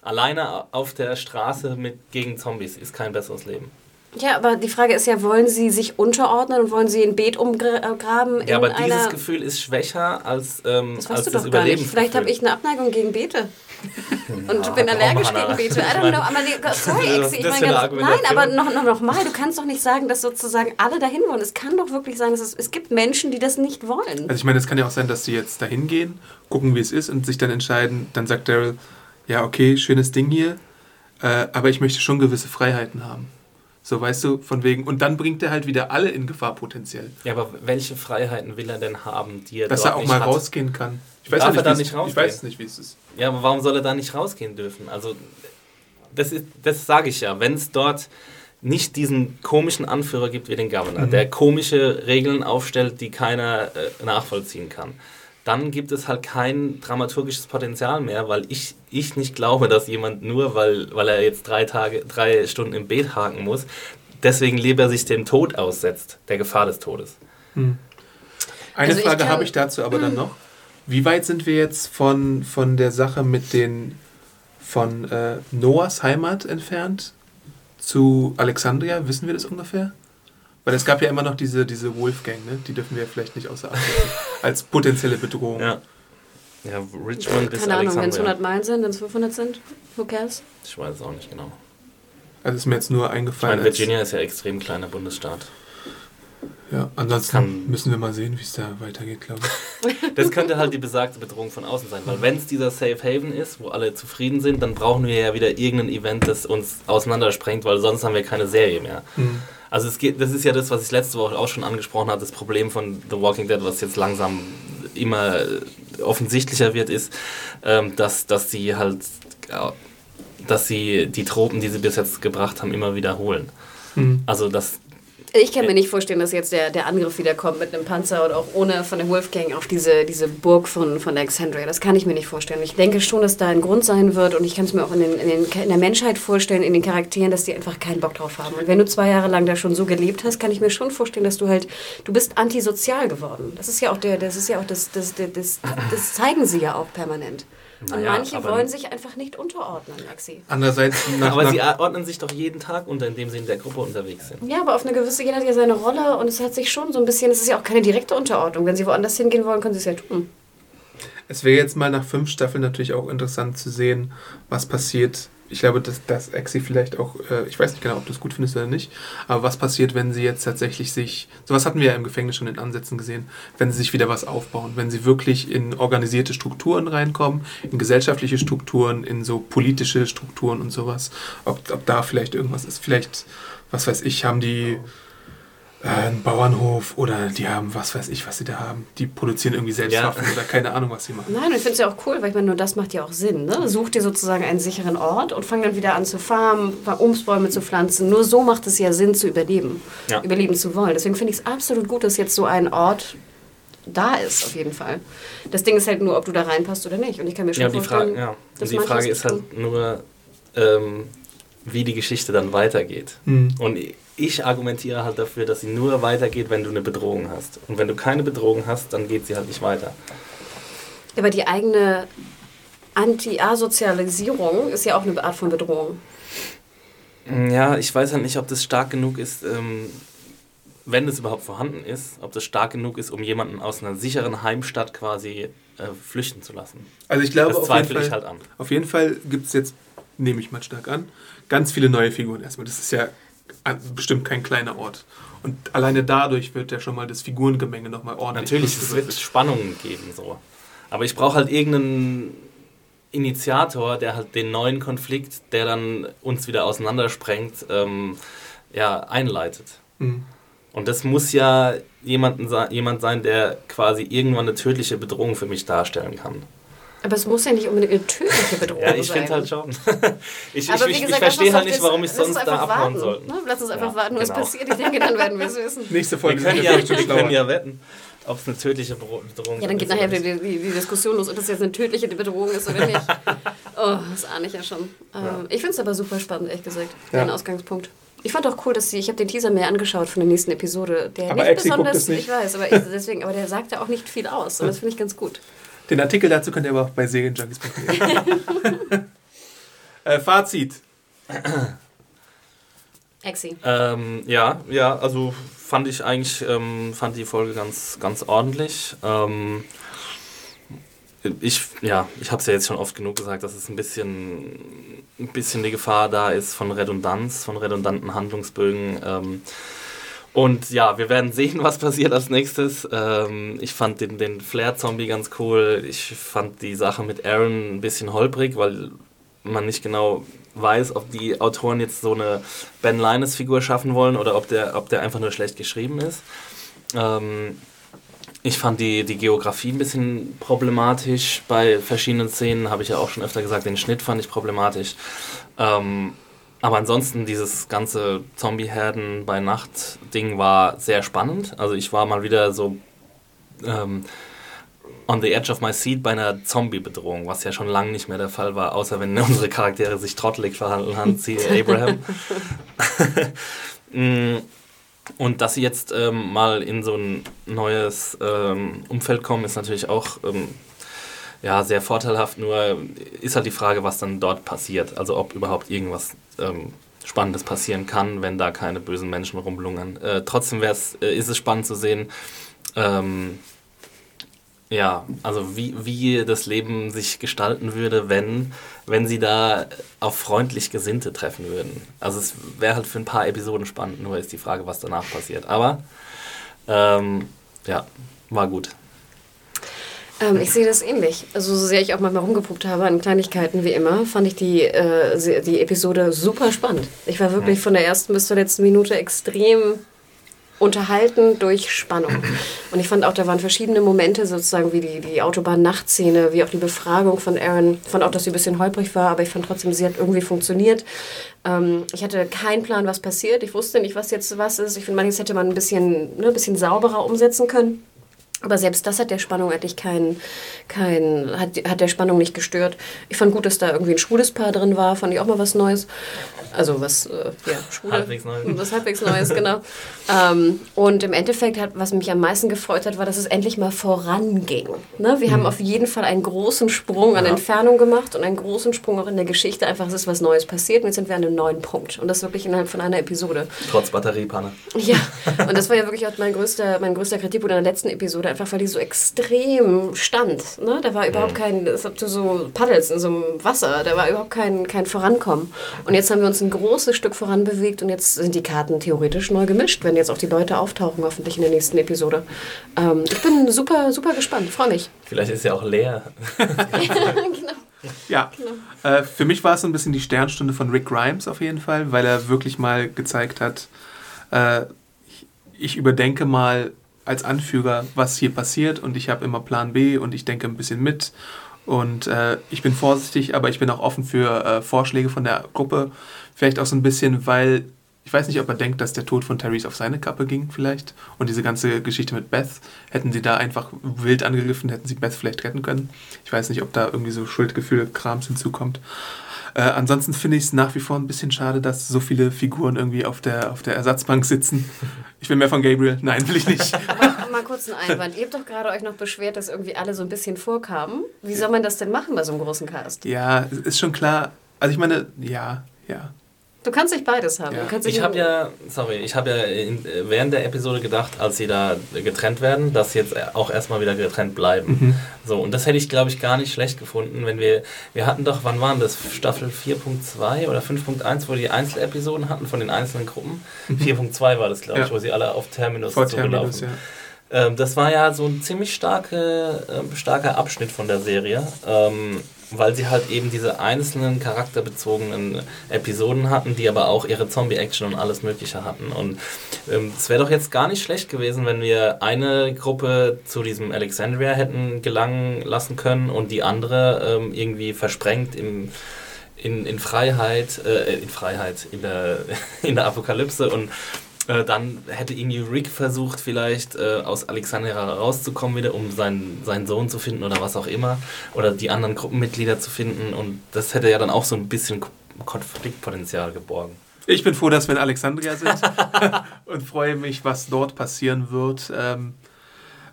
Alleine auf der Straße mit, gegen Zombies ist kein besseres Leben. Ja, aber die Frage ist ja, wollen sie sich unterordnen und wollen sie ein Beet umgraben Ja, in aber dieses einer... Gefühl ist schwächer als, ähm, das als das doch gar nicht. Überlebensgefühl. Vielleicht habe ich eine Abneigung gegen Beete. Und bin komm, allergisch gegen Beete. I Ich don't meine, know, aber nee, sorry, ich meine ganz, nein, aber noch, noch, noch mal, du kannst doch nicht sagen, dass sozusagen alle dahin wollen. Es kann doch wirklich sein, dass es, es gibt Menschen, die das nicht wollen. Also ich meine, es kann ja auch sein, dass sie jetzt dahin gehen, gucken, wie es ist und sich dann entscheiden, dann sagt Daryl, ja, okay, schönes Ding hier, äh, aber ich möchte schon gewisse Freiheiten haben. So, weißt du, von wegen. Und dann bringt er halt wieder alle in Gefahr potenziell. Ja, aber welche Freiheiten will er denn haben, die er Dass er auch nicht mal hat? rausgehen kann. Ich weiß, Darf ja er da nicht ich rausgehen? weiß nicht, wie es ist. Ja, aber warum soll er da nicht rausgehen dürfen? Also, das, ist, das sage ich ja. Wenn es dort nicht diesen komischen Anführer gibt wie den Governor, der komische Regeln aufstellt, die keiner äh, nachvollziehen kann, dann gibt es halt kein dramaturgisches Potenzial mehr, weil ich, ich nicht glaube, dass jemand nur, weil, weil er jetzt drei Tage, drei Stunden im Bett haken muss, deswegen lieber sich dem Tod aussetzt, der Gefahr des Todes. Eine Also Frage habe ich dazu aber dann noch. Wie weit sind wir jetzt von, von der Sache mit den von äh, Noahs Heimat entfernt zu Alexandria? Wissen wir das ungefähr? Weil es gab ja immer noch diese, diese Wolfgang, ne? die dürfen wir vielleicht nicht außer Acht lassen, als potenzielle Bedrohung. Ja. Ja, Richmond bis Keine Ahnung, wenn es Alexandria. 100 Meilen sind, wenn es 500 sind, who cares? Ich weiß es auch nicht genau. Also ist mir jetzt nur Ich eingefallen. meine, Virginia ist ja extrem kleiner Bundesstaat. Ja, ansonsten Kann- müssen wir mal sehen, wie es da weitergeht, glaube ich. Das könnte halt die besagte Bedrohung von außen sein, weil wenn es dieser Safe Haven ist, wo alle zufrieden sind, dann brauchen wir ja wieder irgendein Event, das uns auseinandersprengt, weil sonst haben wir keine Serie mehr. Hm. Also es geht, das ist ja das, was ich letzte Woche auch schon angesprochen habe, das Problem von The Walking Dead, was jetzt langsam immer offensichtlicher wird, ist, ähm, dass, dass sie halt, äh, dass sie die Tropen, die sie bis jetzt gebracht haben, immer wiederholen. Hm. Also das Ich kann mir nicht vorstellen, dass jetzt der, der Angriff wieder kommt mit einem Panzer und auch ohne von der Wolfgang auf diese, diese Burg von, von Alexandria. Das kann ich mir nicht vorstellen. Ich denke schon, dass da ein Grund sein wird und ich kann es mir auch in, den, in, den, in der Menschheit vorstellen, in den Charakteren, dass die einfach keinen Bock drauf haben. Und wenn du zwei Jahre lang da schon so gelebt hast, kann ich mir schon vorstellen, dass du halt, du bist antisozial geworden. Das ist ja auch der, das ist ja auch das, das, das, das, das zeigen sie ja auch permanent. Und Naja, manche aber- wollen sich einfach nicht unterordnen, Lexi. Andererseits, nach, aber nach, sie ordnen sich doch jeden Tag unter, indem sie in der Gruppe unterwegs sind. Ja, aber auf eine gewisse, jeder hat ja seine Rolle und es hat sich schon so ein bisschen, es ist ja auch keine direkte Unterordnung. Wenn sie woanders hingehen wollen, können sie es ja tun. Es wäre jetzt mal nach fünf Staffeln natürlich auch interessant zu sehen, was passiert. Ich glaube, dass, dass Exi vielleicht auch, äh, ich weiß nicht genau, ob du es gut findest oder nicht, aber was passiert, wenn sie jetzt tatsächlich sich, sowas hatten wir ja im Gefängnis schon in Ansätzen gesehen, wenn sie sich wieder was aufbauen, wenn sie wirklich in organisierte Strukturen reinkommen, in gesellschaftliche Strukturen, in so politische Strukturen und sowas, ob, ob da vielleicht irgendwas ist. Vielleicht, was weiß ich, haben die äh, einen Bauernhof oder die haben, was weiß ich, was sie da haben. Die produzieren irgendwie selbst Ja. Waffen oder keine Ahnung, was sie machen. Nein, und ich finde es ja auch cool, weil ich meine, nur das macht ja auch Sinn. Ne? Such dir sozusagen einen sicheren Ort und fang dann wieder an zu farmen, Obstbäume zu pflanzen. Nur so macht es ja Sinn zu überleben, Ja. überleben zu wollen. Deswegen finde ich es absolut gut, dass jetzt so ein Ort da ist, auf jeden Fall. Das Ding ist halt nur, ob du da reinpasst oder nicht. Und ich kann mir schon Ja, die vorstellen, Frage, ja. Die Frage ist halt nur, ähm, wie die Geschichte dann weitergeht. Hm. Und ich argumentiere halt dafür, dass sie nur weitergeht, wenn du eine Bedrohung hast. Und wenn du keine Bedrohung hast, dann geht sie halt nicht weiter. Aber die eigene Anti-Asozialisierung ist ja auch eine Art von Bedrohung. Ja, ich weiß halt nicht, ob das stark genug ist, ähm, wenn es überhaupt vorhanden ist, ob das stark genug ist, um jemanden aus einer sicheren Heimstatt quasi äh, flüchten zu lassen. Also ich glaube, Das auf jeden, zweifle ich Fall, halt an. auf jeden Fall gibt es jetzt, nehme ich mal stark an, ganz viele neue Figuren erstmal. Das ist ja bestimmt kein kleiner Ort. Und alleine dadurch wird ja schon mal das Figurengemenge nochmal ordentlich. Natürlich, es wird Spannungen geben, so. Aber ich brauche halt irgendeinen Initiator, der halt den neuen Konflikt, der dann uns wieder auseinandersprengt, ähm, ja, einleitet. Hm. Und das muss ja jemanden, jemand sein, der quasi irgendwann eine tödliche Bedrohung für mich darstellen kann. Aber es muss ja nicht unbedingt eine tödliche Bedrohung Ja, ich sein. finde halt schon. ich ich, Aber wie ich, ich verstehe halt nicht, warum ich sonst da einfach abhauen warten, soll. Ne? Lass uns einfach Ja, warten, was genau. passiert. Ich denke, dann werden wir es wissen. Nächste Wir Folge können sind ja, wir wir können ja wetten, ob es eine tödliche Bedro- Bedrohung Ja, dann geht ist nachher die, die, die Diskussion los, ob das jetzt eine tödliche Bedrohung ist oder nicht. Oh, das ahne ich ja schon. Ähm, Ich finde es aber super spannend, ehrlich gesagt, Ja. den Ausgangspunkt. Ich fand auch cool, dass sie, ich habe den Teaser mir angeschaut von der nächsten Episode, der Aber nicht Exi guckt besonders, es nicht. ich weiß, aber ich, deswegen, aber der sagt ja auch nicht viel aus und das finde ich ganz gut. Den Artikel dazu könnt ihr aber auch bei Serienjunkies.de. äh, Fazit. Exi. Ähm, ja, ja, also fand ich eigentlich, ähm, fand die Folge ganz, ganz ordentlich. Ähm, ich, ja, ich habe es ja jetzt schon oft genug gesagt, dass es ein bisschen, ein bisschen die Gefahr da ist von Redundanz, von redundanten Handlungsbögen. Und ja, wir werden sehen, was passiert als nächstes. Ähm, ich fand den, den Flair-Zombie ganz cool. Ich fand die Sache mit Aaron ein bisschen holprig, weil man nicht genau weiß, ob die Autoren jetzt so eine Ben Linus-Figur schaffen wollen oder ob der, ob der einfach nur schlecht geschrieben ist. Ähm, ich fand die, die Geografie ein bisschen problematisch bei verschiedenen Szenen, habe ich ja auch schon öfter gesagt. Den Schnitt fand ich problematisch. Ähm, aber ansonsten, dieses ganze Zombie-Herden bei Nacht-Ding war sehr spannend. Also ich war mal wieder so ähm, on the edge of my seat bei einer Zombie-Bedrohung, was ja schon lange nicht mehr der Fall war, außer wenn unsere Charaktere sich trottelig verhandeln haben, siehe Abraham. Mm, und dass sie jetzt ähm, mal in so ein neues ähm, Umfeld kommen, ist natürlich auch ähm, ja, sehr vorteilhaft. Nur ist halt die Frage, was dann dort passiert. Also ob überhaupt irgendwas ähm, Spannendes passieren kann, wenn da keine bösen Menschen rumlungern. Äh, trotzdem äh, ist es spannend zu sehen, ähm, ja, also wie, wie das Leben sich gestalten würde, wenn, wenn sie da auf freundlich Gesinnte treffen würden. Also es wäre halt für ein paar Episoden spannend, nur ist die Frage, was danach passiert. Aber ähm, ja, war gut. Ähm, ich sehe das ähnlich. Also so sehr ich auch manchmal rumgeprobt habe an Kleinigkeiten wie immer, fand ich die, äh, die Episode super spannend. Ich war wirklich von der ersten bis zur letzten Minute extrem unterhalten durch Spannung. Und ich fand auch, da waren verschiedene Momente, sozusagen wie die, die Autobahn-Nachtszene, wie auch die Befragung von Aaron. Ich fand auch, dass sie ein bisschen holprig war, aber ich fand trotzdem, sie hat irgendwie funktioniert. Ähm, ich hatte keinen Plan, was passiert. Ich wusste nicht, was jetzt was ist. Ich finde, manches hätte man ein bisschen, ne, ein bisschen sauberer umsetzen können. Aber selbst das hat der Spannung eigentlich kein, kein hat, hat der Spannung nicht gestört. Ich fand gut, dass da irgendwie ein schwules Paar drin war, fand ich auch mal was Neues. Also was, äh, ja, schwule. Halbwegs Neues. Was halbwegs Neues, genau. ähm, und im Endeffekt, hat, was mich am meisten gefreut hat, war, dass es endlich mal voranging. Ne? Wir mhm. haben auf jeden Fall einen großen Sprung an ja. Entfernung gemacht und einen großen Sprung auch in der Geschichte. Einfach, es ist was Neues passiert und jetzt sind wir an einem neuen Punkt. Und das wirklich innerhalb von einer Episode. Trotz Batteriepanne. Ja, und das war ja wirklich auch mein größter, mein größter Kritikpunkt in der letzten Episode einfach weil die so extrem stand. Ne? Da war überhaupt mhm. kein, als ob du so paddelst in so einem Wasser, da war überhaupt kein, kein Vorankommen. Und jetzt haben wir uns ein großes Stück voranbewegt und jetzt sind die Karten theoretisch neu gemischt, wenn jetzt auch die Leute auftauchen, hoffentlich in der nächsten Episode. Ähm, ich bin super, super gespannt, freue mich. Vielleicht ist ja auch leer. genau. Ja, genau. Äh, für mich war es so ein bisschen die Sternstunde von Rick Grimes auf jeden Fall, weil er wirklich mal gezeigt hat, äh, ich überdenke mal als Anführer, was hier passiert und ich habe immer Plan B und ich denke ein bisschen mit und äh, ich bin vorsichtig, aber ich bin auch offen für äh, Vorschläge von der Gruppe. Vielleicht auch so ein bisschen, weil ich weiß nicht, ob er denkt, dass der Tod von Therese auf seine Kappe ging vielleicht und diese ganze Geschichte mit Beth, hätten sie da einfach wild angegriffen, hätten sie Beth vielleicht retten können. Ich weiß nicht, ob da irgendwie so Schuldgefühl, Krams hinzukommt. Äh, ansonsten finde ich es nach wie vor ein bisschen schade, dass so viele Figuren irgendwie auf der, auf der Ersatzbank sitzen. Ich will mehr von Gabriel. Nein, will ich nicht. Aber mal kurz einen Einwand. Ihr habt doch gerade euch noch beschwert, dass irgendwie alle so ein bisschen vorkamen. Wie soll man das denn machen bei so einem großen Cast? Ja, ist schon klar. Also ich meine, ja, ja. Du kannst nicht beides haben. Ja. ich habe ja, sorry, ich habe ja in, während der Episode gedacht, als sie da getrennt werden, dass sie jetzt auch erstmal wieder getrennt bleiben. Mhm. So, und das hätte ich, glaube ich, gar nicht schlecht gefunden, wenn wir, wir hatten doch, wann waren das, Staffel 4.2 oder 5.1, wo die Einzelepisoden hatten von den einzelnen Gruppen. Mhm. 4.2 war das, glaube ich, ja. wo sie alle auf Terminus Vor zugelaufen. Ja. Ähm, das war ja so ein ziemlich starke, äh, starker Abschnitt von der Serie. Ähm, weil sie halt eben diese einzelnen charakterbezogenen Episoden hatten, die aber auch ihre Zombie-Action und alles Mögliche hatten. Und ähm, es wäre doch jetzt gar nicht schlecht gewesen, wenn wir eine Gruppe zu diesem Alexandria hätten gelangen lassen können und die andere ähm, irgendwie versprengt im in, in Freiheit, äh, in Freiheit, in der, in der Apokalypse und äh, dann hätte irgendwie Rick versucht, vielleicht äh, aus Alexandria rauszukommen wieder, um seinen, seinen Sohn zu finden oder was auch immer. Oder die anderen Gruppenmitglieder zu finden. Und das hätte ja dann auch so ein bisschen Konfliktpotenzial geborgen. Ich bin froh, dass wir in Alexandria sind und freue mich, was dort passieren wird. Ähm,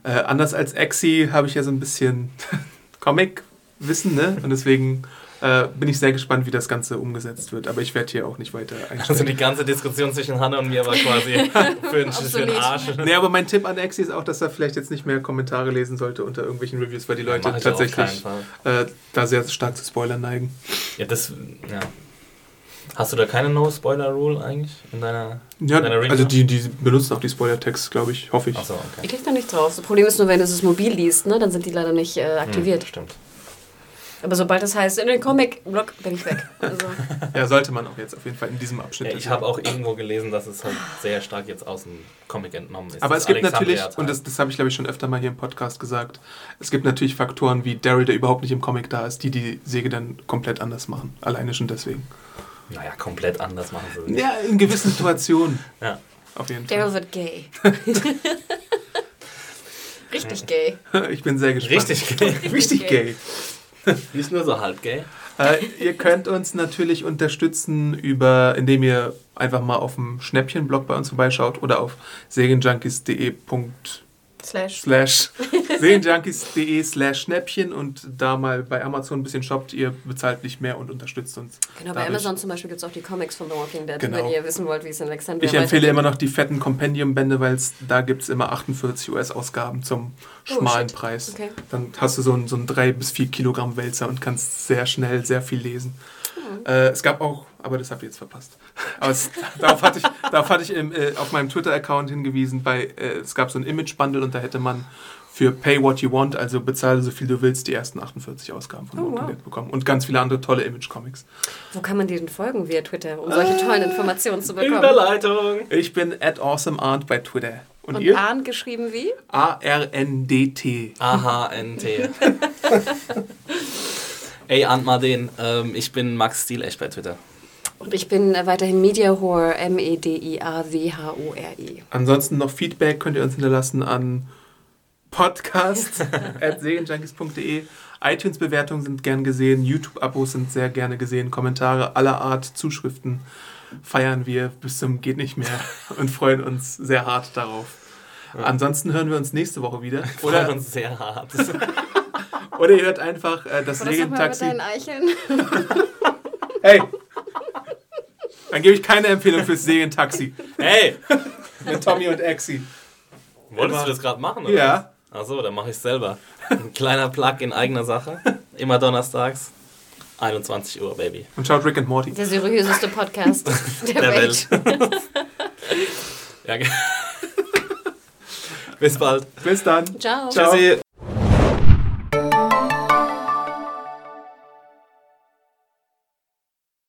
äh, anders als Exi habe ich ja so ein bisschen Comic-Wissen, ne? Und deswegen äh, bin ich sehr gespannt, wie das Ganze umgesetzt wird. Aber ich werde hier auch nicht weiter einsteigen. Also die ganze Diskussion zwischen Hanna und mir war quasi für, einen, für Arsch. Nee, aber mein Tipp an Exi ist auch, dass er vielleicht jetzt nicht mehr Kommentare lesen sollte unter irgendwelchen Reviews, weil die Leute ja, tatsächlich äh, da sehr stark zu Spoilern neigen. Ja, das... Ja. Hast du da keine No-Spoiler-Rule eigentlich in deiner, ja, in deiner Also die, die benutzen auch die Spoiler-Text, glaube ich, hoffe ich. Ach so, okay. Ich klicke da nicht drauf. Das Problem ist nur, wenn du es mobil liest, ne, dann sind die leider nicht äh, aktiviert. Hm, stimmt. Aber sobald das heißt, in den Comic-Blog bin ich weg. Also, Ja, sollte man auch jetzt auf jeden Fall in diesem Abschnitt. Ja, ich habe auch irgendwo gelesen, dass es halt sehr stark jetzt aus dem Comic entnommen ist. Aber Das es gibt natürlich, und das, das habe ich glaube ich schon öfter mal hier im Podcast gesagt, es gibt natürlich Faktoren wie Daryl, der überhaupt nicht im Comic da ist, die die Säge dann komplett anders machen. Alleine schon deswegen. Naja, komplett anders machen sie es. Ja, in gewissen Situationen. Ja. Auf jeden Daryl Fall. wird gay. Richtig gay. Ich bin sehr gespannt. Richtig gay. Richtig gay. Nicht nur so halb gay. Äh, ihr könnt uns natürlich unterstützen, über, indem ihr einfach mal auf dem Schnäppchen-Blog bei uns vorbeischaut oder auf serienjunkies.de Slash. slash serienjunkies.de slash Schnäppchen und da mal bei Amazon ein bisschen shoppt. Ihr bezahlt nicht mehr und unterstützt uns. Genau, bei. Amazon zum Beispiel gibt es auch die Comics von The Walking Dead, Genau. wenn ihr wissen wollt, wie es in Alexandria Ich empfehle immer noch die fetten Compendium-Bände, weil da gibt es immer 48 US-Ausgaben zum schmalen Oh. Preis. Okay. Dann hast du so einen, so einen 3 bis 4 Kilogramm Wälzer und kannst sehr schnell sehr viel lesen. Hm. Äh, es gab auch, aber das habt ihr jetzt verpasst. Aber es, darauf hatte ich, darauf hatte ich im, äh, auf meinem Twitter-Account hingewiesen, bei, äh, es gab so ein Image-Bundle und da hätte man für Pay What You Want, also bezahle so viel du willst, die ersten 48 Ausgaben von Oh, Walking wow. Dead bekommen. Und ganz viele andere tolle Image-Comics. Wo kann man diesen folgen via Twitter, um solche tollen Informationen zu bekommen? Überleitung. Ich bin at awesomearnt bei Twitter. Und, Und ihr? Arndt geschrieben wie? A-R-N-D-T. A-H-N-T. Ey, Arndt Marden, ähm, ich bin Max Stilecht bei Twitter. Und ich bin äh, weiterhin Media Whore, E M-E-D-I-A-W-H-O-R-E. Ansonsten noch Feedback könnt ihr uns hinterlassen an podcast.serienjunkies.de. iTunes-Bewertungen sind gern gesehen, YouTube-Abos sind sehr gerne gesehen, Kommentare aller Art, Zuschriften feiern wir bis zum geht nicht mehr und freuen uns sehr hart darauf. Ansonsten hören wir uns nächste Woche wieder. Oder Oder, uns sehr hart. oder ihr hört einfach äh, das Regentaxi. Hey! Dann gebe ich keine Empfehlung fürs Segentaxi hey! mit Tommy und Exi. Wolltest du das gerade machen? Oder Ja. Achso, dann mache ich selber. Ein kleiner Plug in eigener Sache. Immer donnerstags. 21 Uhr, Baby. Und schaut Rick and Morty. Der seriöseste Podcast der, Der Welt. Welt. Ja, Bis bald. Bis dann. Ciao. Ciao. Tschüssi.